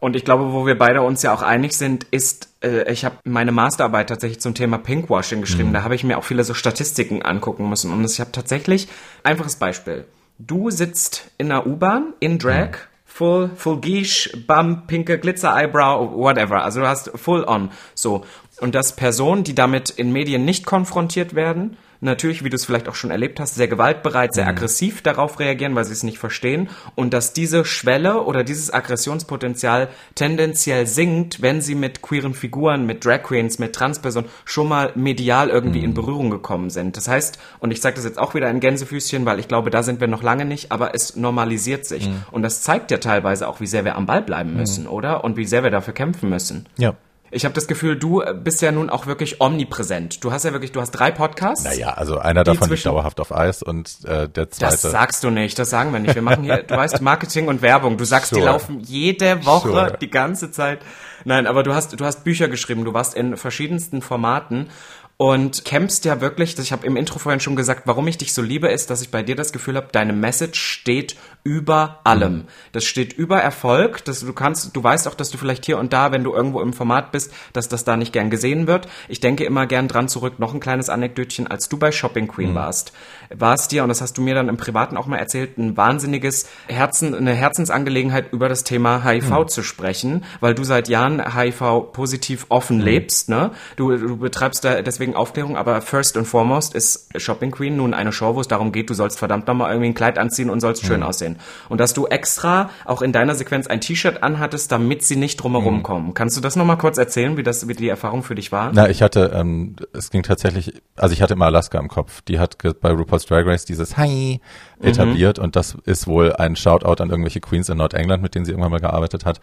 Und ich glaube, wo wir beide uns ja auch einig sind, ist, äh, ich habe meine Masterarbeit tatsächlich zum Thema Pinkwashing geschrieben. Da habe ich mir auch viele so Statistiken angucken müssen. Und ich habe tatsächlich, einfaches Beispiel. Du sitzt in einer U-Bahn, in Drag, full, full Guiche, Bum, pinke Glitzer, Eyebrow, whatever. Also du hast full on. So. Und dass Personen, die damit in Medien nicht konfrontiert werden, natürlich, wie du es vielleicht auch schon erlebt hast, sehr gewaltbereit, sehr aggressiv darauf reagieren, weil sie es nicht verstehen und dass diese Schwelle oder dieses Aggressionspotenzial tendenziell sinkt, wenn sie mit queeren Figuren, mit Drag Queens, mit Transpersonen schon mal medial irgendwie in Berührung gekommen sind. Das heißt, und ich sage das jetzt auch wieder in Gänsefüßchen, weil ich glaube, da sind wir noch lange nicht, aber es normalisiert sich. Und das zeigt ja teilweise auch, wie sehr wir am Ball bleiben müssen, oder? Und wie sehr wir dafür kämpfen müssen. Ja. Ich habe das Gefühl, du äh, bist ja nun auch wirklich omnipräsent. Du hast ja wirklich, du hast drei Podcasts. Naja, also einer davon liegt zwischen- dauerhaft auf Eis und äh, der zweite. Das sagst du nicht, das sagen wir nicht. Wir machen hier, du weißt Marketing und Werbung. Du sagst, die Sure. laufen jede Woche, Sure. die ganze Zeit. Nein, aber du hast, du hast Bücher geschrieben, du warst in verschiedensten Formaten und kämpfst ja wirklich, ich habe im Intro vorhin schon gesagt, warum ich dich so liebe, ist, dass ich bei dir das Gefühl habe, deine Message steht über allem. Das steht über Erfolg, dass du kannst, du weißt auch, dass du vielleicht hier und da, wenn du irgendwo im Format bist, dass das da nicht gern gesehen wird. Ich denke immer gern dran zurück, noch ein kleines Anekdötchen, als du bei Shopping Queen warst, war es dir, und das hast du mir dann im Privaten auch mal erzählt, ein wahnsinniges Herzen, eine Herzensangelegenheit über das Thema HIV zu sprechen, weil du seit Jahren HIV positiv offen lebst, ne? Du, du betreibst da deswegen Aufklärung, aber first and foremost ist Shopping Queen nun eine Show, wo es darum geht, du sollst verdammt nochmal irgendwie ein Kleid anziehen und sollst schön aussehen. Und dass du extra auch in deiner Sequenz ein T-Shirt anhattest, damit sie nicht drumherum kommen. Kannst du das nochmal kurz erzählen, wie das, wie die Erfahrung für dich war? Na, ich hatte, ähm, es ging tatsächlich, also ich hatte immer Alaska im Kopf. Die hat bei RuPaul's Drag Race dieses Hi etabliert und das ist wohl ein Shoutout an irgendwelche Queens in Nordengland, mit denen sie irgendwann mal gearbeitet hat.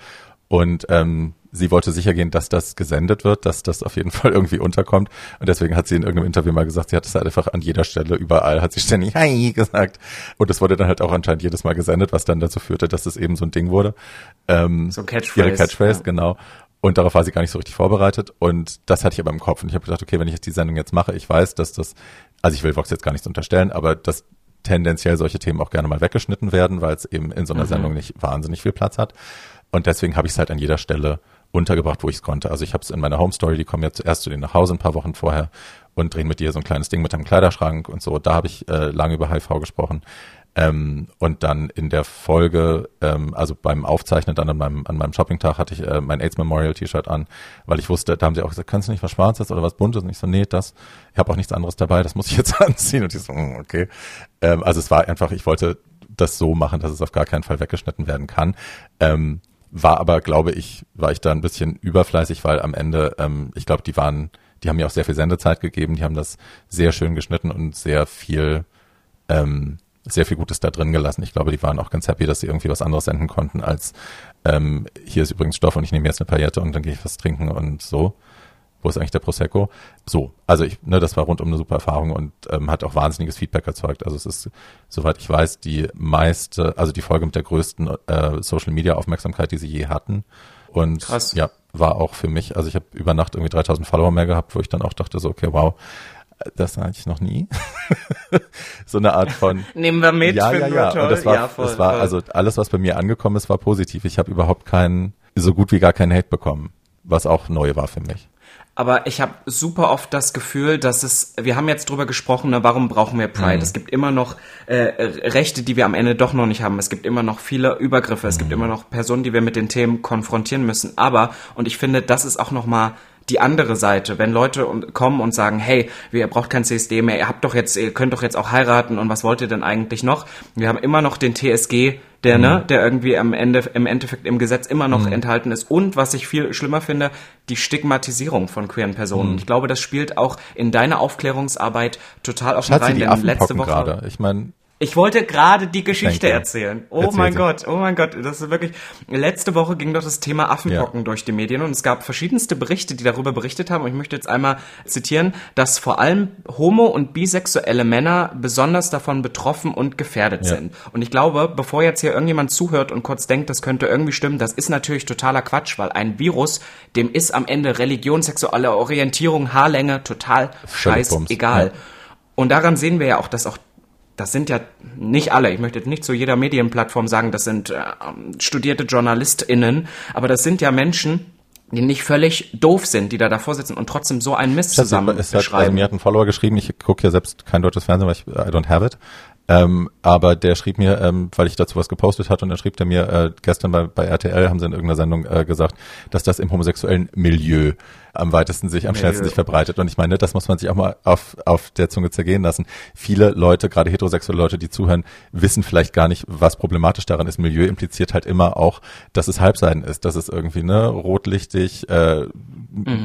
Und ähm, sie wollte sicher gehen, dass das gesendet wird, dass das auf jeden Fall irgendwie unterkommt. Und deswegen hat sie in irgendeinem Interview mal gesagt, sie hat es halt einfach an jeder Stelle, überall, hat sie ständig Hi gesagt. Und das wurde dann halt auch anscheinend jedes Mal gesendet, was dann dazu führte, dass es eben so ein Ding wurde. Ähm, So ein Catchphrase. Ihre Catchphrase, ja. genau. Und darauf war sie gar nicht so richtig vorbereitet. Und das hatte ich aber im Kopf. Und ich habe gedacht, okay, wenn ich jetzt die Sendung jetzt mache, ich weiß, dass das, also ich will Vox jetzt gar nichts unterstellen, aber dass tendenziell solche Themen auch gerne mal weggeschnitten werden, weil es eben in so einer Sendung nicht wahnsinnig viel Platz hat. Und deswegen habe ich es halt an jeder Stelle untergebracht, wo ich es konnte. Also ich habe es in meiner Home Story, die kommen jetzt zuerst zu denen nach Hause ein paar Wochen vorher und drehen mit dir so ein kleines Ding mit einem Kleiderschrank und so. Da habe ich äh, lange über HIV gesprochen. Ähm, und dann in der Folge, ähm, also beim Aufzeichnen dann an meinem, an meinem Shoppingtag hatte ich äh, mein AIDS Memorial T-Shirt an, weil ich wusste, da haben sie auch gesagt, kannst du nicht was Schwarzes oder was Buntes? Und ich so, nee, das, ich habe auch nichts anderes dabei, das muss ich jetzt anziehen. Und ich so, hm, okay. Ähm, also es war einfach, ich wollte das so machen, dass es auf gar keinen Fall weggeschnitten werden kann. Ähm, war aber, glaube ich, war ich da ein bisschen überfleißig, weil am Ende, ähm, ich glaube, die waren, die haben mir auch sehr viel Sendezeit gegeben, die haben das sehr schön geschnitten und sehr viel, ähm, sehr viel Gutes da drin gelassen. Ich glaube, die waren auch ganz happy, dass sie irgendwie was anderes senden konnten als ähm, hier ist übrigens Stoff und ich nehme jetzt eine Paillette und dann gehe ich was trinken und so. Wo ist eigentlich der Prosecco? So, also ich, ne, das war rundum eine super Erfahrung und ähm, hat auch wahnsinniges Feedback erzeugt. Also es ist, soweit ich weiß, die meiste, also die Folge mit der größten äh, Social Media Aufmerksamkeit, die sie je hatten. Und Krass. ja, war auch für mich, also ich habe über Nacht irgendwie 3000 Follower mehr gehabt, wo ich dann auch dachte so, okay, wow. Das sage ich noch nie. so eine Art von. Nehmen wir mit. Ja, ja, ja. Toll. Und das war, ja, voll, das war voll. also alles, was bei mir angekommen ist, war positiv. Ich habe überhaupt keinen, so gut wie gar keinen Hate bekommen, was auch neu war für mich. Aber ich habe super oft das Gefühl, dass es, wir haben jetzt drüber gesprochen, ne, warum brauchen wir Pride? Mhm. Es gibt immer noch äh, Rechte, die wir am Ende doch noch nicht haben. Es gibt immer noch viele Übergriffe. Es Mhm. gibt immer noch Personen, die wir mit den Themen konfrontieren müssen. Aber, und ich finde, das ist auch nochmal die andere Seite, wenn Leute und- kommen und sagen, hey, ihr braucht kein CSD mehr, ihr habt doch jetzt, ihr könnt doch jetzt auch heiraten und was wollt ihr denn eigentlich noch? Wir haben immer noch den TSG, der, Mhm. ne, der irgendwie am Ende, im Endeffekt im Gesetz immer noch enthalten ist. Und was ich viel schlimmer finde, die Stigmatisierung von queeren Personen. Mhm. Ich glaube, das spielt auch in deiner Aufklärungsarbeit total auf den rein, denn letzte Woche. gerade. Ich meine, Ich wollte gerade die Geschichte Danke. erzählen. Oh Erzähl mein sie. Gott, oh mein Gott, das ist wirklich. Letzte Woche ging doch das Thema Affenpocken Ja. durch die Medien und es gab verschiedenste Berichte, die darüber berichtet haben. Und ich möchte jetzt einmal zitieren, dass vor allem homo- und bisexuelle Männer besonders davon betroffen und gefährdet Ja. sind. Und ich glaube, bevor jetzt hier irgendjemand zuhört und kurz denkt, das könnte irgendwie stimmen, das ist natürlich totaler Quatsch, weil ein Virus, dem ist am Ende Religion, sexuelle Orientierung, Haarlänge total scheißegal. ja. Und daran sehen wir ja auch, dass auch das sind ja nicht alle, ich möchte jetzt nicht zu jeder Medienplattform sagen, das sind äh, studierte JournalistInnen, aber das sind ja Menschen, die nicht völlig doof sind, die da davor sitzen und trotzdem so einen Mist zusammen es hat, also schreiben. mir hat ein Follower geschrieben, ich gucke ja selbst kein deutsches Fernsehen, weil ich I don't have it. Ähm, aber der schrieb mir, ähm, weil ich dazu was gepostet hatte, und dann schrieb der mir äh, gestern bei, bei RTL, haben sie in irgendeiner Sendung äh, gesagt, dass das im homosexuellen Milieu am weitesten sich, am schnellsten sich verbreitet. Und ich meine, das muss man sich auch mal auf, auf der Zunge zergehen lassen. Viele Leute, gerade heterosexuelle Leute, die zuhören, wissen vielleicht gar nicht, was problematisch daran ist. Milieu impliziert halt immer auch, dass es Halbseiden ist, dass es irgendwie ne rotlichtig, äh,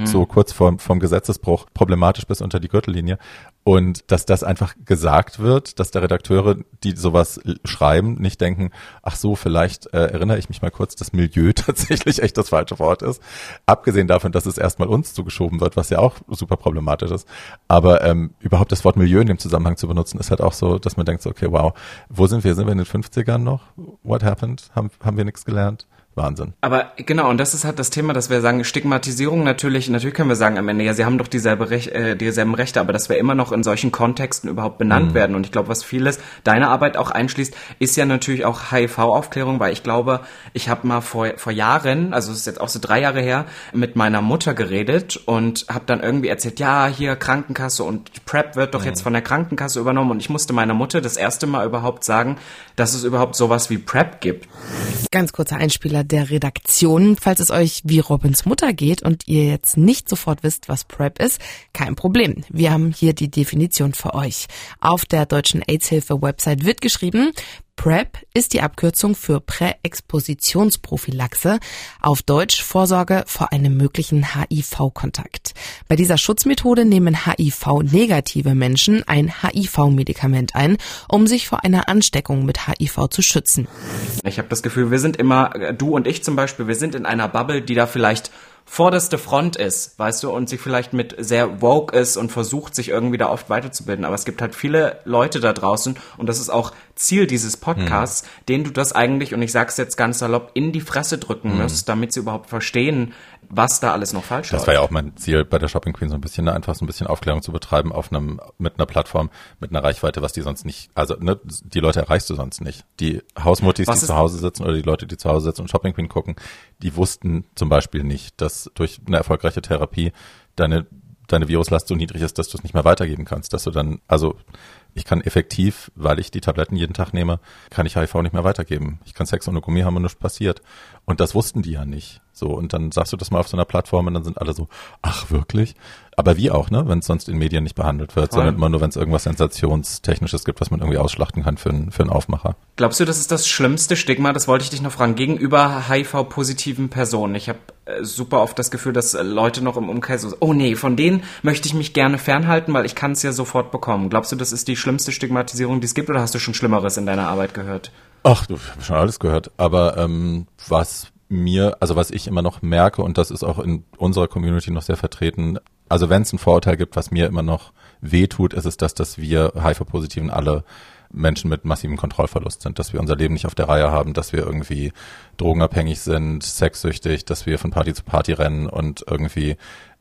so kurz vorm, vom Gesetzesbruch problematisch bis unter die Gürtellinie. Und dass das einfach gesagt wird, dass da Redakteure, die sowas schreiben, nicht denken, ach so, vielleicht äh, erinnere ich mich mal kurz, dass Milieu tatsächlich echt das falsche Wort ist. Abgesehen davon, dass es erstmal uns zugeschoben wird, was ja auch super problematisch ist. Aber ähm, überhaupt das Wort Milieu in dem Zusammenhang zu benutzen, ist halt auch so, dass man denkt, so, okay, wow, wo sind wir? Sind wir in den 50ern noch? What happened? Haben, haben wir nichts gelernt? Wahnsinn. Aber genau, und das ist halt das Thema, dass wir sagen, Stigmatisierung natürlich, natürlich können wir sagen am Ende, ja, sie haben doch dieselbe Rech äh, dieselben Rechte, aber dass wir immer noch in solchen Kontexten überhaupt benannt werden. Und ich glaube, was vieles deine Arbeit auch einschließt, ist ja natürlich auch HIV-Aufklärung, weil ich glaube, ich habe mal vor, vor Jahren, also es ist jetzt auch so drei Jahre her, mit meiner Mutter geredet und habe dann irgendwie erzählt, ja, hier Krankenkasse und PrEP wird doch jetzt von der Krankenkasse übernommen. Und ich musste meiner Mutter das erste Mal überhaupt sagen, dass es überhaupt sowas wie PrEP gibt. Ganz kurzer Einspieler der Redaktion. Falls es euch wie Robins Mutter geht und ihr jetzt nicht sofort wisst, was PrEP ist, kein Problem. Wir haben hier die Definition für euch. Auf der deutschen AIDS-Hilfe-Website wird geschrieben, PrEP ist die Abkürzung für Präexpositionsprophylaxe, auf Deutsch Vorsorge vor einem möglichen HIV-Kontakt. Bei dieser Schutzmethode nehmen HIV-negative Menschen ein HIV-Medikament ein, um sich vor einer Ansteckung mit HIV zu schützen. Ich habe das Gefühl, wir sind immer, äh, du und ich zum Beispiel, wir sind in einer Bubble, die da vielleicht vorderste Front ist, weißt du, und sie vielleicht mit sehr woke ist und versucht, sich irgendwie da oft weiterzubilden. Aber es gibt halt viele Leute da draußen und das ist auch Ziel dieses Podcasts, denen du das eigentlich, und ich sag's jetzt ganz salopp, in die Fresse drücken musst, damit sie überhaupt verstehen, was da alles noch falsch Das läuft. war ja auch mein Ziel bei der Shopping Queen, so ein bisschen, ne, einfach so ein bisschen Aufklärung zu betreiben auf einem, mit einer Plattform, mit einer Reichweite, was die sonst nicht, also, ne, die Leute erreichst du sonst nicht. Die Hausmuttis, Was die ist- zu Hause sitzen oder die Leute, die zu Hause sitzen und Shopping Queen gucken, die wussten zum Beispiel nicht, dass durch eine erfolgreiche Therapie deine, deine Viruslast so niedrig ist, dass du es nicht mehr weitergeben kannst, dass du dann, also, ich kann effektiv, weil ich die Tabletten jeden Tag nehme, kann ich HIV nicht mehr weitergeben. Ich kann Sex ohne Gummi haben und nichts passiert. Und das wussten die ja nicht. So, und dann sagst du das mal auf so einer Plattform und dann sind alle so, ach wirklich? Aber wie auch, ne? Wenn es sonst in Medien nicht behandelt wird, Voll. sondern immer nur, wenn es irgendwas Sensationstechnisches gibt, was man irgendwie ausschlachten kann für, einen für einen Aufmacher. Glaubst du, das ist das schlimmste Stigma, das wollte ich dich noch fragen, gegenüber HIV-positiven Personen? Ich habe äh, super oft das Gefühl, dass äh, Leute noch im Umkreis so, oh nee, von denen möchte ich mich gerne fernhalten, weil ich kann es ja sofort bekommen. Glaubst du, das ist die schlimmste Stigmatisierung, die es gibt, oder hast du schon Schlimmeres in deiner Arbeit gehört? Ach, du, habe schon alles gehört. Aber ähm, was mir, also was ich immer noch merke, und das ist auch in unserer Community noch sehr vertreten, also wenn es ein Vorurteil gibt, was mir immer noch wehtut, ist es das, dass wir HIV-Positiven alle Menschen mit massivem Kontrollverlust sind, dass wir unser Leben nicht auf der Reihe haben, dass wir irgendwie drogenabhängig sind, sexsüchtig, dass wir von Party zu Party rennen und irgendwie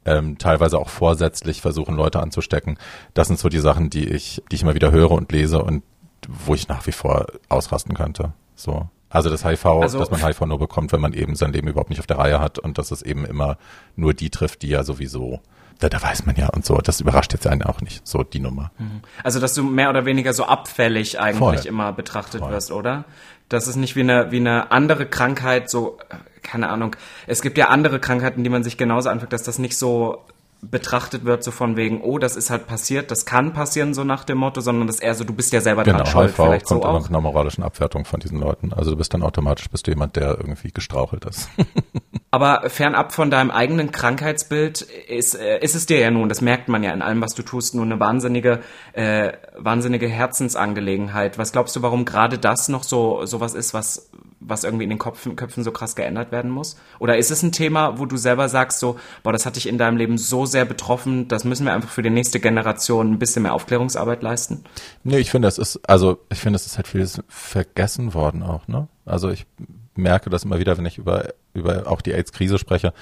ähm, teilweise auch vorsätzlich versuchen, Leute anzustecken. Das sind so die Sachen, die ich, die ich immer wieder höre und lese und wo ich nach wie vor ausrasten könnte. So. Also das HIV, also, dass man HIV nur bekommt, wenn man eben sein Leben überhaupt nicht auf der Reihe hat und dass es eben immer nur die trifft, die ja sowieso da, da weiß man ja und so. Das überrascht jetzt einen auch nicht, so die Nummer. Mhm. Also, dass du mehr oder weniger so abfällig eigentlich Voll. immer betrachtet Voll. wirst, oder? Das ist nicht wie eine, wie eine andere Krankheit, so, keine Ahnung. Es gibt ja andere Krankheiten, die man sich genauso anfühlt, dass das nicht so betrachtet wird, so von wegen, oh, das ist halt passiert, das kann passieren, so nach dem Motto, sondern das eher so, du bist ja selber genau, dran schuld. HIV vielleicht kommt so auch. mit einer moralischen Abwertung von diesen Leuten. Also du bist dann automatisch, bist du jemand, der irgendwie gestrauchelt ist. Aber fernab von deinem eigenen Krankheitsbild ist, äh, ist es dir ja nun, das merkt man ja in allem, was du tust, nur eine wahnsinnige, äh, wahnsinnige Herzensangelegenheit. Was glaubst du, warum gerade das noch so sowas ist, was was irgendwie in den Köpfen, Köpfen so krass geändert werden muss? Oder ist es ein Thema, wo du selber sagst so, boah, das hat dich in deinem Leben so sehr betroffen, das müssen wir einfach für die nächste Generation ein bisschen mehr Aufklärungsarbeit leisten? Nee, ich finde, es ist, also ich finde, es ist halt vieles vergessen worden auch, ne? Also ich merke das immer wieder, wenn ich über, über auch die AIDS-Krise spreche,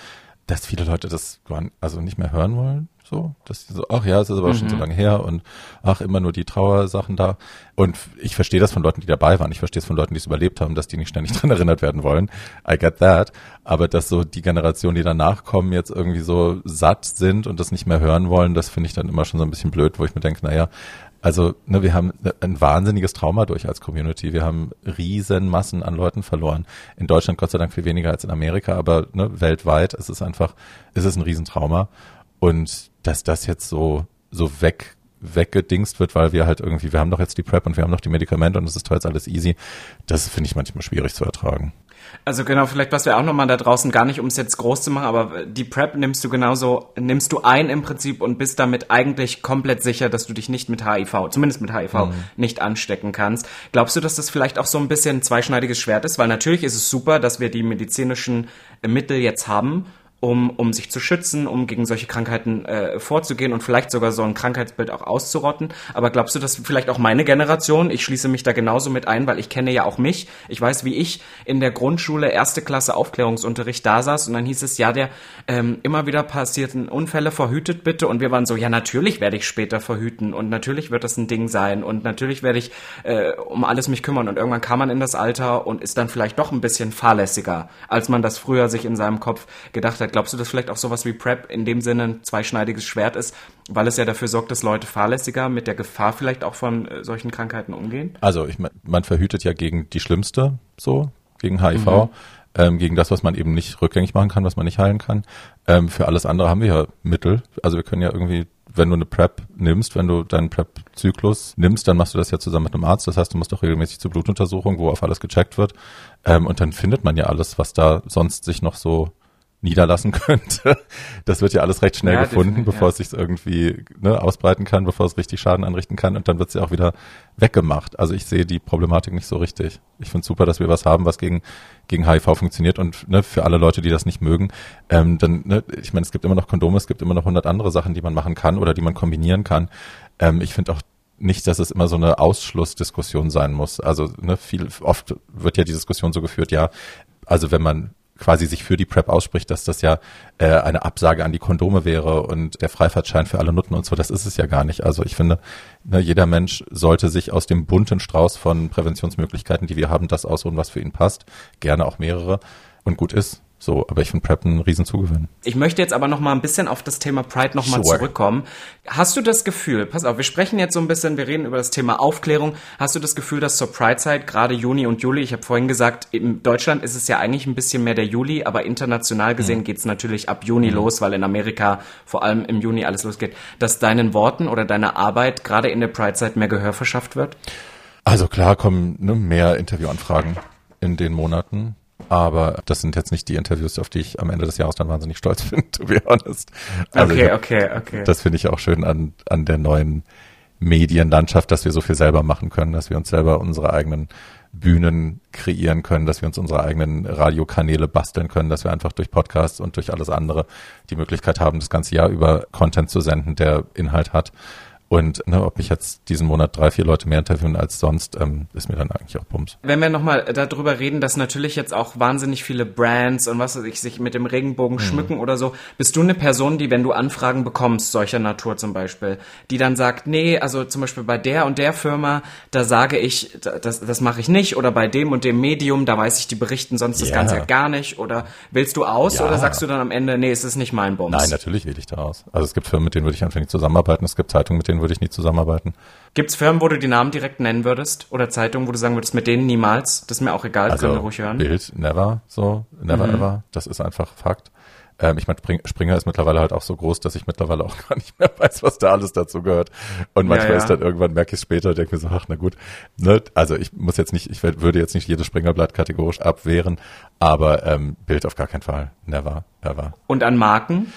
dass viele Leute das also nicht mehr hören wollen. So, dass die so, ach ja, es ist aber mhm. schon so mhm. lange her und ach, immer nur die Trauersachen da. Und ich verstehe das von Leuten, die dabei waren. Ich verstehe es von Leuten, die es überlebt haben, dass die nicht ständig dran erinnert werden wollen. I get that. Aber dass so die Generation, die danach kommen, jetzt irgendwie so satt sind und das nicht mehr hören wollen, das finde ich dann immer schon so ein bisschen blöd, wo ich mir denke, naja, also ne, wir haben ein wahnsinniges Trauma durch als Community. Wir haben riesen Massen an Leuten verloren. In Deutschland Gott sei Dank viel weniger als in Amerika, aber ne, weltweit ist es einfach, ist es ein Riesentrauma. Und dass das jetzt so so weg weggedingst wird, weil wir halt irgendwie, wir haben doch jetzt die Prep und wir haben doch die Medikamente und es ist jetzt alles easy. Das finde ich manchmal schwierig zu ertragen. Also genau, vielleicht was wir auch nochmal da draußen, gar nicht um es jetzt groß zu machen, aber die Prep nimmst du genauso, nimmst du ein im Prinzip und bist damit eigentlich komplett sicher, dass du dich nicht mit HIV, zumindest mit HIV, mhm. nicht anstecken kannst. Glaubst du, dass das vielleicht auch so ein bisschen ein zweischneidiges Schwert ist? Weil natürlich ist es super, dass wir die medizinischen Mittel jetzt haben um, um sich zu schützen, um gegen solche Krankheiten äh, vorzugehen und vielleicht sogar so ein Krankheitsbild auch auszurotten. Aber glaubst du, dass vielleicht auch meine Generation, ich schließe mich da genauso mit ein, weil ich kenne ja auch mich, ich weiß, wie ich in der Grundschule erste Klasse Aufklärungsunterricht da saß und dann hieß es, ja, der ähm, immer wieder passierten Unfälle verhütet bitte. Und wir waren so, ja, natürlich werde ich später verhüten und natürlich wird das ein Ding sein und natürlich werde ich äh, um alles mich kümmern. Und irgendwann kam man in das Alter und ist dann vielleicht doch ein bisschen fahrlässiger, als man das früher sich in seinem Kopf gedacht hat Glaubst du, dass vielleicht auch sowas wie PrEP in dem Sinne ein zweischneidiges Schwert ist, weil es ja dafür sorgt, dass Leute fahrlässiger mit der Gefahr vielleicht auch von äh, solchen Krankheiten umgehen? Also ich, man verhütet ja gegen die schlimmste, so, gegen HIV. Mhm. Ähm, gegen das, was man eben nicht rückgängig machen kann, was man nicht heilen kann. Ähm, für alles andere haben wir ja Mittel. Also wir können ja irgendwie wenn du eine PrEP nimmst, wenn du deinen PrEP-Zyklus nimmst, dann machst du das ja zusammen mit einem Arzt. Das heißt, du musst auch regelmäßig zur Blutuntersuchung, wo auf alles gecheckt wird. Ähm, und dann findet man ja alles, was da sonst sich noch so niederlassen könnte. Das wird ja alles recht schnell ja, gefunden, bevor ja. es sich irgendwie ne, ausbreiten kann, bevor es richtig Schaden anrichten kann und dann wird es ja auch wieder weggemacht. Also ich sehe die Problematik nicht so richtig. Ich finde super, dass wir was haben, was gegen gegen HIV funktioniert und ne, für alle Leute, die das nicht mögen, ähm, dann, ne, ich meine, es gibt immer noch Kondome, es gibt immer noch hundert andere Sachen, die man machen kann oder die man kombinieren kann. Ähm, ich finde auch nicht, dass es immer so eine Ausschlussdiskussion sein muss. Also ne, viel oft wird ja die Diskussion so geführt, ja, also wenn man quasi sich für die PrEP ausspricht, dass das ja äh, eine Absage an die Kondome wäre und der Freifahrtschein für alle Nutten und so. Das ist es ja gar nicht. Also ich finde, ne, jeder Mensch sollte sich aus dem bunten Strauß von Präventionsmöglichkeiten, die wir haben, das aussuchen, was für ihn passt. Gerne auch mehrere und gut ist. So, aber ich finde Prep einen riesen Zugewinn. Ich möchte jetzt aber noch mal ein bisschen auf das Thema Pride noch mal sure. zurückkommen. Hast du das Gefühl, pass auf, wir sprechen jetzt so ein bisschen, wir reden über das Thema Aufklärung. Hast du das Gefühl, dass zur Pride-Zeit, gerade Juni und Juli, ich habe vorhin gesagt, in Deutschland ist es ja eigentlich ein bisschen mehr der Juli, aber international gesehen mhm. geht's natürlich ab Juni mhm. los, weil in Amerika vor allem im Juni alles losgeht, dass deinen Worten oder deiner Arbeit gerade in der Pride-Zeit mehr Gehör verschafft wird? Also klar kommen ne, mehr Interviewanfragen in den Monaten. Aber das sind jetzt nicht die Interviews, auf die ich am Ende des Jahres dann wahnsinnig stolz bin, to be honest. Also okay, hab, okay, okay. Das finde ich auch schön an, an der neuen Medienlandschaft, dass wir so viel selber machen können, dass wir uns selber unsere eigenen Bühnen kreieren können, dass wir uns unsere eigenen Radiokanäle basteln können, dass wir einfach durch Podcasts und durch alles andere die Möglichkeit haben, das ganze Jahr über Content zu senden, der Inhalt hat. Und ne, ob mich jetzt diesen Monat drei, vier Leute mehr interviewen als sonst, ähm, ist mir dann eigentlich auch Bums. Wenn wir nochmal darüber reden, dass natürlich jetzt auch wahnsinnig viele Brands und was weiß ich, sich mit dem Regenbogen mhm. schmücken oder so, bist du eine Person, die, wenn du Anfragen bekommst, solcher Natur zum Beispiel, die dann sagt, nee, also zum Beispiel bei der und der Firma, da sage ich, das, das mache ich nicht, oder bei dem und dem Medium, da weiß ich, die berichten sonst das Ganze ja gar nicht, oder willst du aus, ja. oder sagst du dann am Ende, nee, es ist nicht mein Bums? Nein, natürlich wähle ich da aus. Also es gibt Firmen, mit denen würde ich nicht zusammenarbeiten, es gibt Zeitungen, mit denen würde ich nie zusammenarbeiten. Gibt es Firmen, wo du die Namen direkt nennen würdest? Oder Zeitungen, wo du sagen würdest, mit denen niemals? Das ist mir auch egal, also, können wir ruhig hören. Bild, never, so, never mhm. ever. Das ist einfach Fakt. Ähm, ich meine, Springer ist mittlerweile halt auch so groß, dass ich mittlerweile auch gar nicht mehr weiß, was da alles dazu gehört. Und manchmal ja, ja. ist dann irgendwann, merke ich es später, denke mir so, ach, na gut. Ne? Also ich muss jetzt nicht, ich würde jetzt nicht jedes Springerblatt kategorisch abwehren, aber ähm, Bild auf gar keinen Fall. Never, ever. Und an Marken?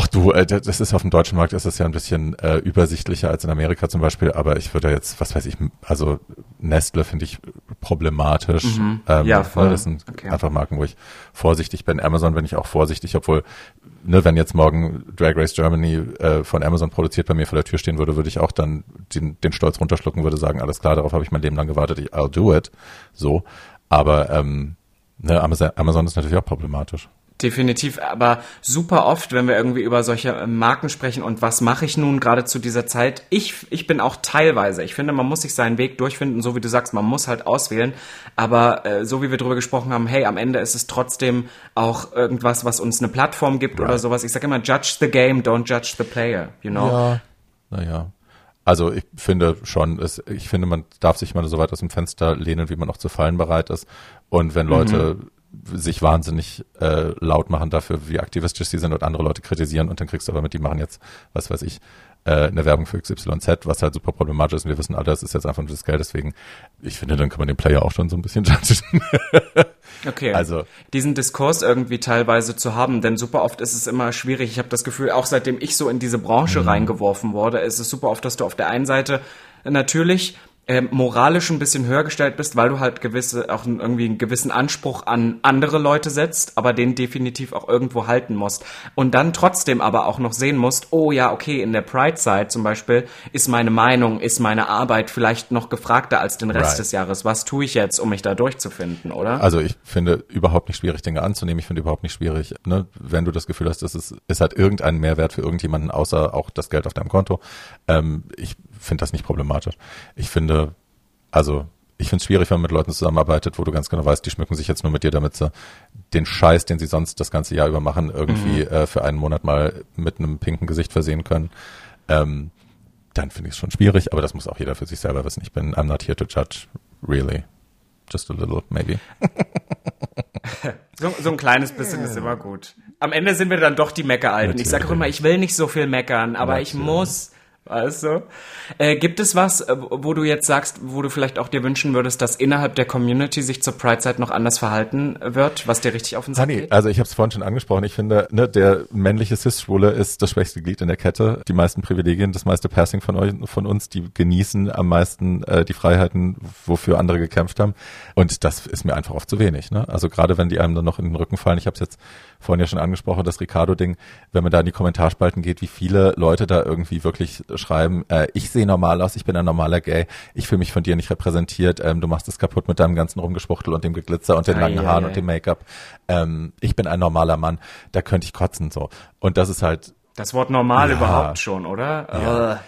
Ach du, äh, das ist auf dem deutschen Markt ist das ja ein bisschen äh, übersichtlicher als in Amerika zum Beispiel, aber ich würde jetzt, was weiß ich, also Nestle finde ich problematisch. Mhm. Ähm, ja, voll. Das sind okay. einfach Marken, wo ich vorsichtig bin. Amazon bin ich auch vorsichtig, obwohl, ne, wenn jetzt morgen Drag Race Germany äh, von Amazon produziert bei mir vor der Tür stehen würde, würde ich auch dann den, den Stolz runterschlucken, würde sagen, alles klar, darauf habe ich mein Leben lang gewartet, ich, I'll do it. So. Aber ähm, ne, Amazon, Amazon ist natürlich auch problematisch. Definitiv, aber super oft, wenn wir irgendwie über solche äh, Marken sprechen und was mache ich nun gerade zu dieser Zeit, ich, ich bin auch teilweise, ich finde, man muss sich seinen Weg durchfinden, so wie du sagst, man muss halt auswählen, aber äh, so wie wir drüber gesprochen haben, hey, am Ende ist es trotzdem auch irgendwas, was uns eine Plattform gibt right. oder sowas. Ich sage immer, judge the game, don't judge the player, you know? Ja, naja. Also ich finde schon, es, ich finde, man darf sich mal so weit aus dem Fenster lehnen, wie man auch zu fallen bereit ist. Und wenn Leute mhm sich wahnsinnig äh, laut machen dafür, wie aktivistisch sie sind und andere Leute kritisieren und dann kriegst du aber mit, die machen jetzt, was weiß ich, äh, eine Werbung für XYZ, was halt super problematisch ist und wir wissen alle, das ist jetzt einfach nur das Geld, deswegen, ich finde, dann kann man den Player auch schon so ein bisschen judgen. okay. Also diesen Diskurs irgendwie teilweise zu haben, denn super oft ist es immer schwierig. Ich habe das Gefühl, auch seitdem ich so in diese Branche mhm. reingeworfen wurde, ist es super oft, dass du auf der einen Seite natürlich ähm, moralisch ein bisschen höher gestellt bist, weil du halt gewisse, auch irgendwie einen gewissen Anspruch an andere Leute setzt, aber den definitiv auch irgendwo halten musst. Und dann trotzdem aber auch noch sehen musst, oh ja, okay, in der Pride-Side zum Beispiel ist meine Meinung, ist meine Arbeit vielleicht noch gefragter als den Rest right. des Jahres. Was tue ich jetzt, um mich da durchzufinden, oder? Also ich finde überhaupt nicht schwierig, Dinge anzunehmen. Ich finde überhaupt nicht schwierig, ne, wenn du das Gefühl hast, dass es, es hat irgendeinen Mehrwert für irgendjemanden, außer auch das Geld auf deinem Konto. Ähm, ich finde das nicht problematisch. Ich finde, also ich finde es schwierig, wenn man mit Leuten zusammenarbeitet, wo du ganz genau weißt, die schmücken sich jetzt nur mit dir, damit sie den Scheiß, den sie sonst das ganze Jahr über machen, irgendwie mhm. äh, für einen Monat mal mit einem pinken Gesicht versehen können. Ähm, dann finde ich es schon schwierig, aber das muss auch jeder für sich selber wissen. Ich bin, I'm not here to judge, really. Just a little, maybe. so, so ein kleines bisschen ist immer gut. Am Ende sind wir dann doch die Meckeralten. Ich sage auch immer, ich will nicht so viel meckern, aber Natürlich. ich muss Weißt du? Äh, gibt es was, äh, wo du jetzt sagst, wo du vielleicht auch dir wünschen würdest, dass innerhalb der Community sich zur Pride-Zeit noch anders verhalten wird, was dir richtig auf den Sack geht? Also ich habe es vorhin schon angesprochen. Ich finde, ne, der männliche Cis-Schwule ist das schwächste Glied in der Kette. Die meisten Privilegien, das meiste Passing von euch, von uns, die genießen am meisten äh, die Freiheiten, wofür andere gekämpft haben. Und das ist mir einfach oft zu wenig. Ne? Also gerade wenn die einem dann noch in den Rücken fallen. Ich habe es jetzt vorhin ja schon angesprochen, das Ricardo-Ding, wenn man da in die Kommentarspalten geht, wie viele Leute da irgendwie wirklich schreiben, äh, ich sehe normal aus, ich bin ein normaler Gay, ich fühle mich von dir nicht repräsentiert, ähm, du machst es kaputt mit deinem ganzen Rumgespuchtel und dem Geglitzer und den ah, langen Haaren ja. und dem Make-up. Ähm, ich bin ein normaler Mann, da könnte ich kotzen so. Und das ist halt. Das Wort normal ja, überhaupt schon, oder? Ja.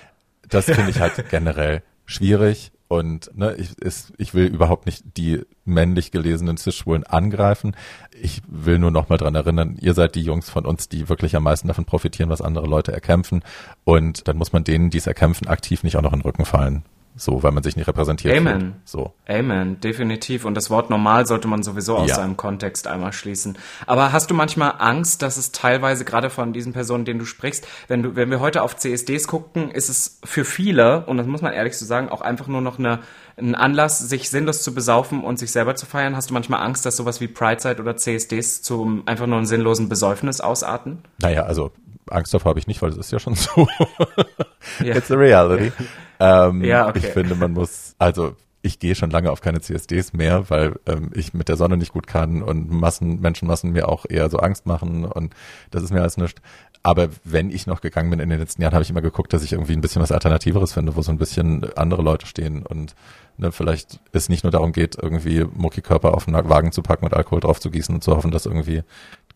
Das finde ich halt generell schwierig und ne, ich, ist, ich will überhaupt nicht die männlich gelesenen Cis-Schwulen angreifen. Ich will nur noch mal dran erinnern, ihr seid die Jungs von uns, die wirklich am meisten davon profitieren, was andere Leute erkämpfen. Und dann muss man denen, die es erkämpfen, aktiv nicht auch noch in den Rücken fallen. So, weil man sich nicht repräsentiert Amen. Fühlt. So. Amen, definitiv. Und das Wort normal sollte man sowieso aus ja. seinem Kontext einmal schließen. Aber hast du manchmal Angst, dass es teilweise gerade von diesen Personen, denen du sprichst, wenn du, wenn wir heute auf CSDs gucken, ist es für viele, und das muss man ehrlich so sagen, auch einfach nur noch eine, ein Anlass, sich sinnlos zu besaufen und sich selber zu feiern? Hast du manchmal Angst, dass sowas wie Prideside oder CSDs zum einfach nur einen sinnlosen Besäufnis ausarten? Naja, also Angst davor habe ich nicht, weil es ist ja schon so. ja. It's a reality. Ähm, ja, okay. Ich finde, man muss, also ich gehe schon lange auf keine CSDs mehr, weil ähm, ich mit der Sonne nicht gut kann und Massen, Menschenmassen mir auch eher so Angst machen und das ist mir alles nichts. aber wenn ich noch gegangen bin in den letzten Jahren, habe ich immer geguckt, dass ich irgendwie ein bisschen was Alternativeres finde, wo so ein bisschen andere Leute stehen und ne, vielleicht es nicht nur darum geht, irgendwie Muckikörper auf einen Wagen zu packen und Alkohol drauf zu gießen und zu hoffen, dass irgendwie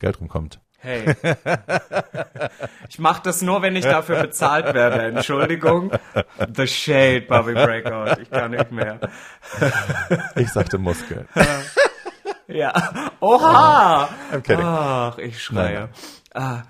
Geld rumkommt. Hey. Ich mache das nur, wenn ich dafür bezahlt werde. Entschuldigung. The Shade, Bobby Breakout. Ich kann nicht mehr. Ich sagte Muskeln. Ja. Oha! I'm kidding. Ach, ich schreie. Nein. Ah.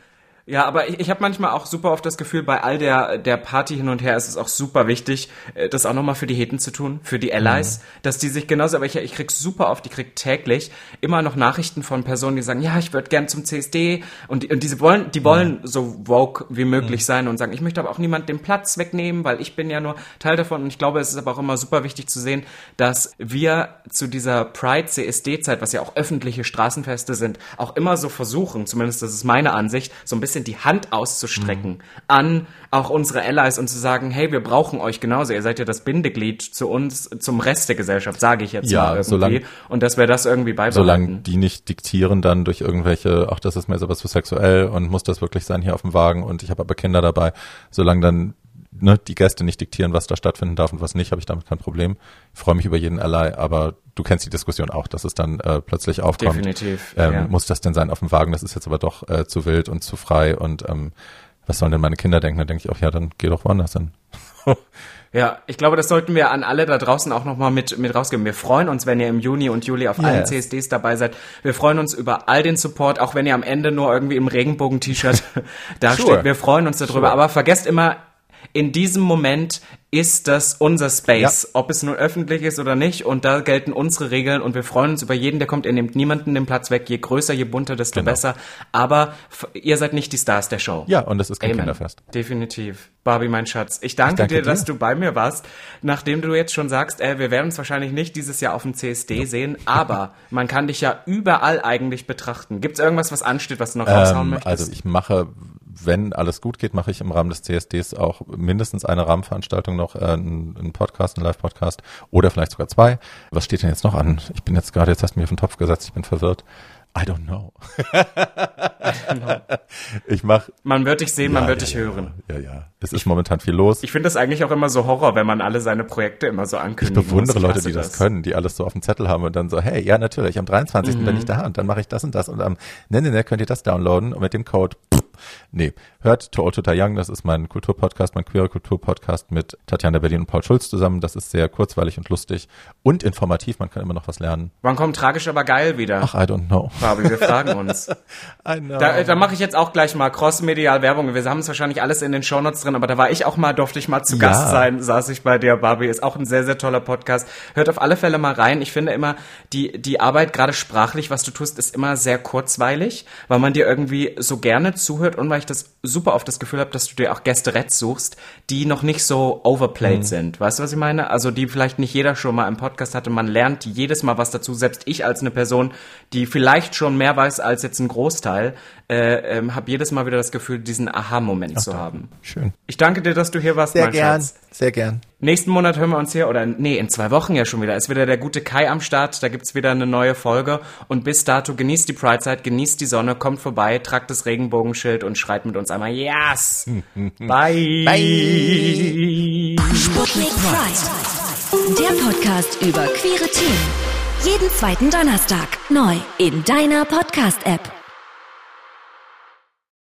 Ja, aber ich, ich habe manchmal auch super oft das Gefühl, bei all der, der Party hin und her ist es auch super wichtig, äh, das auch nochmal für die Heten zu tun, für die Allies, dass die sich genauso, aber ich, ich krieg super oft, ich krieg täglich immer noch Nachrichten von Personen, die sagen, ja, ich würde gern zum CSD und, die- und diese wollen, die wollen so woke wie möglich sein und sagen, ich möchte aber auch niemand den Platz wegnehmen, weil ich bin ja nur Teil davon und ich glaube, es ist aber auch immer super wichtig zu sehen, dass wir zu dieser Pride CSD-Zeit, was ja auch öffentliche Straßenfeste sind, auch immer so versuchen, zumindest das ist meine Ansicht, so ein bisschen die Hand auszustrecken an auch unsere Allies und zu sagen, hey, wir brauchen euch genauso. Ihr seid ja das Bindeglied zu uns, zum Rest der Gesellschaft, sage ich jetzt Ja, mal irgendwie. solange- und dass wir das irgendwie beibehalten. Solange die nicht diktieren dann durch irgendwelche, ach, das ist mir sowas für sexuell und muss das wirklich sein hier auf dem Wagen und ich habe aber Kinder dabei, solange dann ne, die Gäste nicht diktieren, was da stattfinden darf und was nicht, habe ich damit kein Problem. Ich freue mich über jeden Ally, aber du kennst die Diskussion auch, dass es dann äh, plötzlich aufkommt. Definitiv, Ähm, ja. Muss das denn sein auf dem Wagen? Das ist jetzt aber doch äh, zu wild und zu frei und ähm, was sollen denn meine Kinder denken? Dann denke ich auch, ja, dann geh doch woanders hin. Ja, ich glaube, das sollten wir an alle da draußen auch nochmal mit, mit rausgeben. Wir freuen uns, wenn ihr im Juni und Juli auf allen Yes. CSDs dabei seid. Wir freuen uns über all den Support, auch wenn ihr am Ende nur irgendwie im Regenbogen-T-Shirt dasteht. Sure. Wir freuen uns darüber. Sure. Aber vergesst immer, in diesem Moment ist das unser Space, ob es nun öffentlich ist oder nicht. Und da gelten unsere Regeln und wir freuen uns über jeden, der kommt. Ihr nehmt niemanden den Platz weg. Je größer, je bunter, desto Genau. besser. Aber ihr seid nicht die Stars der Show. Ja, und es ist kein Amen. Kinderfest. Definitiv. Barbie, mein Schatz. Ich danke, danke dir, dir. dass du bei mir warst. Nachdem du jetzt schon sagst, äh, wir werden uns wahrscheinlich nicht dieses Jahr auf dem CSD sehen, aber man kann dich ja überall eigentlich betrachten. Gibt es irgendwas, was ansteht, was du noch raushauen Ähm, möchtest? also ich mache, wenn alles gut geht, mache ich im Rahmen des CSDs auch mindestens eine Rahmenveranstaltung noch, äh, einen, Podcast, einen Live-Podcast oder vielleicht sogar zwei. Was steht denn jetzt noch an? Ich bin jetzt gerade, jetzt hast du mir auf den Topf gesetzt, ich bin verwirrt. I don't know. ich mache man wird dich sehen, man ja, wird ja, dich ja, hören. Ja, ja. Es ist momentan viel los. Ich finde das eigentlich auch immer so Horror, wenn man alle seine Projekte immer so Ich ankündigen bewundere. Leute, die das, können, die alles so auf dem Zettel haben und dann so, hey, ja, natürlich, am 23. bin Mhm. ich da und dann mache ich das und das und am, ne, ne, ne, könnt ihr das downloaden und mit dem Code, nee, hört To Old To Young, das ist mein Kulturpodcast, mein queere Kulturpodcast mit Tatjana Berlin und Paul Schulz zusammen, das ist sehr kurzweilig und lustig und informativ, man kann immer noch was lernen. Wann kommt tragisch aber geil wieder? Ach, I don't know. Barbie, wir fragen uns. I know. Da, da mache ich jetzt auch gleich mal cross-medial Werbung. Wir haben es wahrscheinlich alles in den Shownotes drin, aber da war ich auch mal, durfte ich mal zu Ja. Gast sein, saß ich bei dir, Barbie. Ist auch ein sehr, sehr toller Podcast. Hört auf alle Fälle mal rein. Ich finde immer, die, die Arbeit, gerade sprachlich, was du tust, ist immer sehr kurzweilig, weil man dir irgendwie so gerne zuhört und weil ich das super oft das Gefühl habe, dass du dir auch Gäste suchst, die noch nicht so overplayed sind. Weißt du, was ich meine? Also die vielleicht nicht jeder schon mal im Podcast hatte. Man lernt jedes Mal was dazu. Selbst ich als eine Person, die vielleicht schon mehr weiß als jetzt ein Großteil, äh, ähm, habe jedes Mal wieder das Gefühl, diesen Aha-Moment zu haben. Schön. Ich danke dir, dass du hier warst, Sehr mein gern, Schatz. sehr gern. Nächsten Monat hören wir uns hier, oder nee, in zwei Wochen ja schon wieder, ist wieder der gute Kai am Start, da gibt's wieder eine neue Folge. Und bis dato genießt die Pride-Zeit, genießt die Sonne, kommt vorbei, tragt das Regenbogenschild und schreit mit uns einmal Yes! Bye! Bye! Sputnik Pride. Der Podcast über queere Themen. Jeden zweiten Donnerstag neu in deiner Podcast-App.